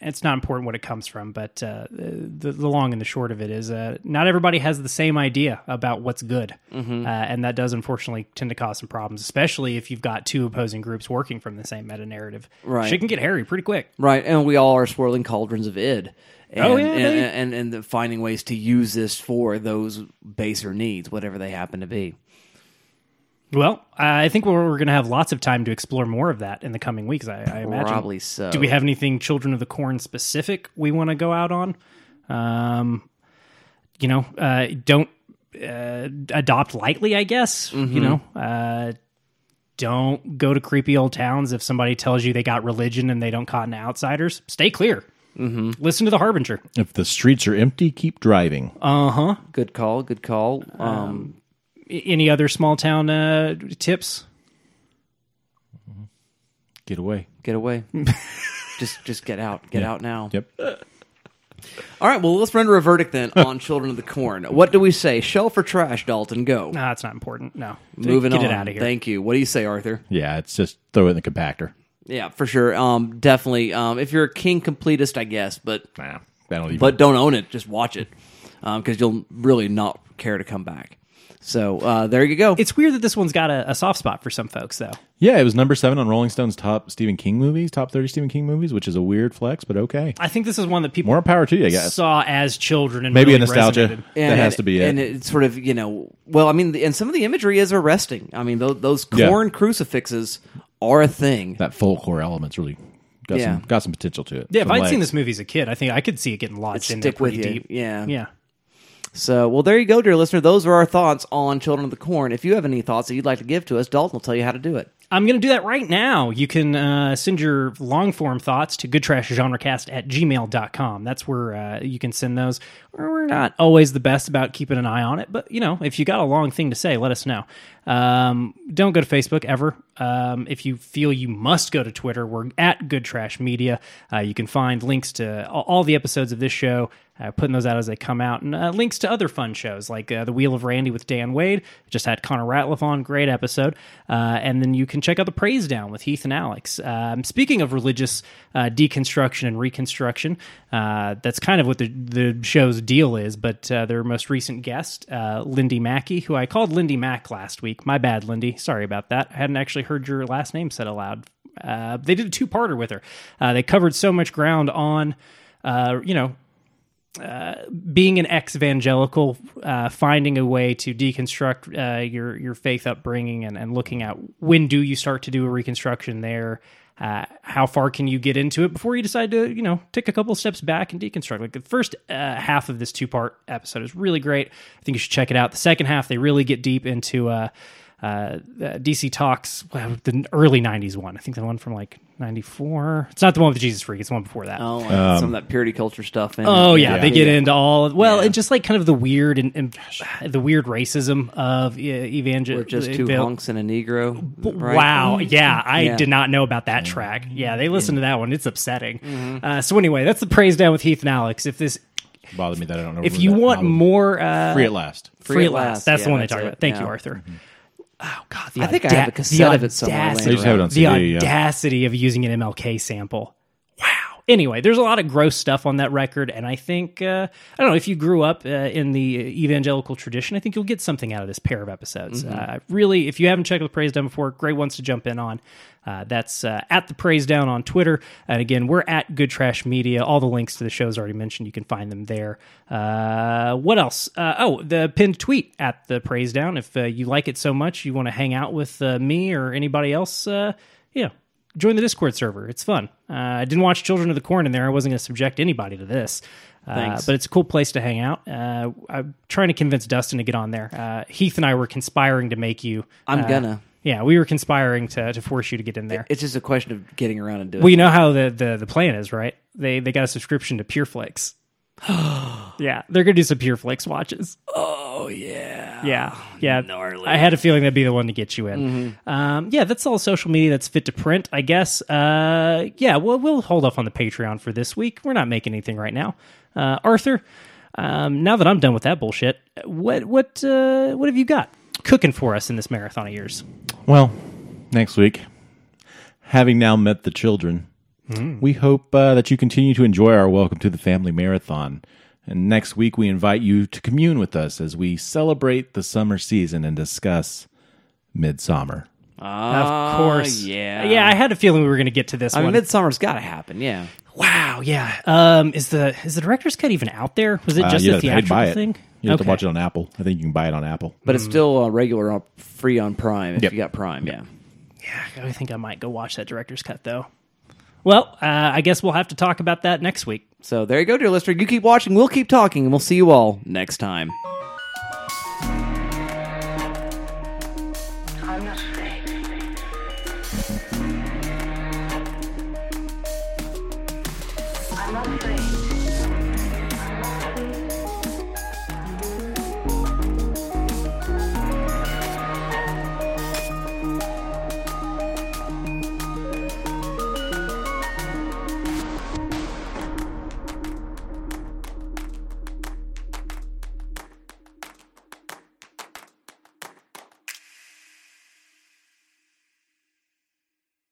It's not important what it comes from, but uh, the, the long and the short of it is, uh, not everybody has the same idea about what's good, uh, and that does unfortunately tend to cause some problems, especially if you've got two opposing groups working from the same meta narrative. Right. shit can get hairy pretty quick. Right, and we all are swirling cauldrons of id. And, Oh, yeah, and, and, and and finding ways to use this for those baser needs, whatever they happen to be. Well, I think we're, we're going to have lots of time to explore more of that in the coming weeks. I, I imagine. Probably so. Do we have anything Children of the Corn specific we want to go out on? Um, you know, uh, don't uh, adopt lightly. I guess you know. Uh, don't go to creepy old towns if somebody tells you they got religion and they don't cotton to outsiders. Stay clear. Mm-hmm. Listen to the harbinger. If the streets are empty, keep driving. Uh huh. Good call. Good call. Um, Any other small town uh, tips? Get away. get away. [laughs] just just get out. Get out now. Yep. [laughs] All right, well, let's render a verdict then [laughs] on Children of the Corn. What do we say? Shelf or trash, Dalton? Go. Nah, it's not important. No, Moving get on. it out of here. Thank you. What do you say, Arthur? Yeah, it's just throw it in the compactor. Yeah, for sure. Um, definitely. Um, if you're a king completist, I guess, but Nah, don't even. but don't own it. Just watch it, because you'll really not care to come back. So uh, there you go. It's weird that this one's got a, a soft spot for some folks, though. yeah, it was number seven on Rolling Stone's top Stephen King movies, top thirty Stephen King movies, which is a weird flex, but okay. I think this is one that people More power to you, I guess. saw as children and Maybe really a nostalgia. resonated. that has to be it. And it's sort of you know, well, I mean, and some of the imagery is arresting. I mean, those, those Yeah. corn crucifixes are a thing. that folklore element's really got Yeah. some got some potential to it. Yeah, if I'd legs. seen this movie as a kid, I think I could see it getting lodged in there Stick with pretty you. deep. Yeah. Yeah. So, well, there you go, dear listener. Those are our thoughts on Children of the Corn. If you have any thoughts that you'd like to give to us, Dalton will tell you how to do it. I'm going to do that right now. You can uh, send your long form thoughts to goodtrashgenrecast at gmail.com. That's where uh, you can send those. We're not always the best about keeping an eye on it, but you know, if you got a long thing to say, let us know. Um, don't go to Facebook ever. Um, if you feel you must go to Twitter, we're at Good Trash Media. Uh, you can find links to all, the episodes of this show, uh, putting those out as they come out, and uh, links to other fun shows like uh, The Wheel of Randy with Dan Wade. Just had Connor Ratliff on, great episode. Uh, and then you can check out The Praise Down with Heath and Alex. Um, speaking of religious uh, deconstruction and reconstruction, uh, that's kind of what the, the show's deal is, but uh, their most recent guest, uh, Lindy Mackey, who I called Lindy Mack last week. My bad, Lindy. Sorry about that. I hadn't actually heard your last name said aloud. Uh, they did a two parter with her. Uh, they covered so much ground on, uh, you know, being an ex-evangelical, uh, finding a way to deconstruct uh, your your faith upbringing and, and looking at when do you start to do a reconstruction there. Uh, how far can you get into it before you decide to, you know, take a couple steps back and deconstruct? Like the first uh, half of this two part episode is really great. I think you should check it out. The second half, they really get deep into uh, uh, DC Talks, well, the early '90s one. I think the one from like '94. It's not the one with the Jesus Freak. It's the one before that. Oh, like some of that purity culture stuff. In Oh it. yeah, they get into all well, Yeah. and just like kind of the weird and, and the weird racism of uh, evangel. We're just two eval- hunks and a Negro. right? Wow, yeah, I Yeah. did not know about that track. Yeah, they listened to that one. It's upsetting. Mm-hmm. Uh, so anyway, that's the praise down with Heath and Alex. If this, Bothered me that I don't know. if you want more, uh, free at last. free, at last, that's yeah, the one they that's talk it, about. Thank yeah. Mm-hmm. you, Arthur. Oh God, the I think I have a cassette the of it somewhere laying audacity- I have it on the CD. yeah. audacity of using an MLK sample. Wow. Anyway, there's a lot of gross stuff on that record, and I think uh, I don't know if you grew up uh, in the evangelical tradition. I think you'll get something out of this pair of episodes. Uh, really, if you haven't checked the Praise Down before, great ones to jump in on. Uh, that's uh, at the Praise Down on Twitter, and again, we're at Good Trash Media. All the links to the shows already mentioned, you can find them there. Uh, what else? Uh, oh, the pinned tweet at the Praise Down. If uh, you like it so much, you want to hang out with uh, me or anybody else, uh, yeah, join the Discord server. It's fun. Uh, I didn't watch Children of the Corn in there. I wasn't going to subject anybody to this. Uh, Thanks. but it's a cool place to hang out. Uh, I'm trying to convince Dustin to get on there. Uh, Heath and I were conspiring to make you. I'm uh, gonna. Yeah, we were conspiring to, to force you to get in there. It's just a question of getting around and doing. well, you know how the, the, the plan is, right? They they got a subscription to PureFlix. [gasps] Yeah, they're gonna do some PureFlix watches. Oh yeah. Yeah, yeah. Gnarly. I had a feeling that'd be the one to get you in. Um, yeah, that's all social media that's fit to print, I guess. Uh, yeah, we'll we'll hold off on the Patreon for this week. We're not making anything right now. Uh, Arthur, um, now that I'm done with that bullshit, what what uh, what have you got cooking for us in this marathon of yours? Well, next week, having now met the children, we hope uh, that you continue to enjoy our Welcome to the Family Marathon. And next week, we invite you to commune with us as we celebrate the summer season and discuss Midsommar. of course, Ah, yeah. yeah. I had a feeling we were going to get to this I mean, one. Midsommar's got to happen. Yeah. wow, yeah. Um, is the is the director's cut even out there? Was it Uh, just you a have to pay to buy theatrical thing? You have Okay. to watch it on Apple. I think you can buy it on Apple. But it's still uh, regular, on, free on Prime if Yep. you got Prime. Yeah. Yeah, I think I might go watch that director's cut though. Well, uh, I guess we'll have to talk about that next week. So there you go, dear listener. You keep watching. We'll keep talking, and we'll see you all next time.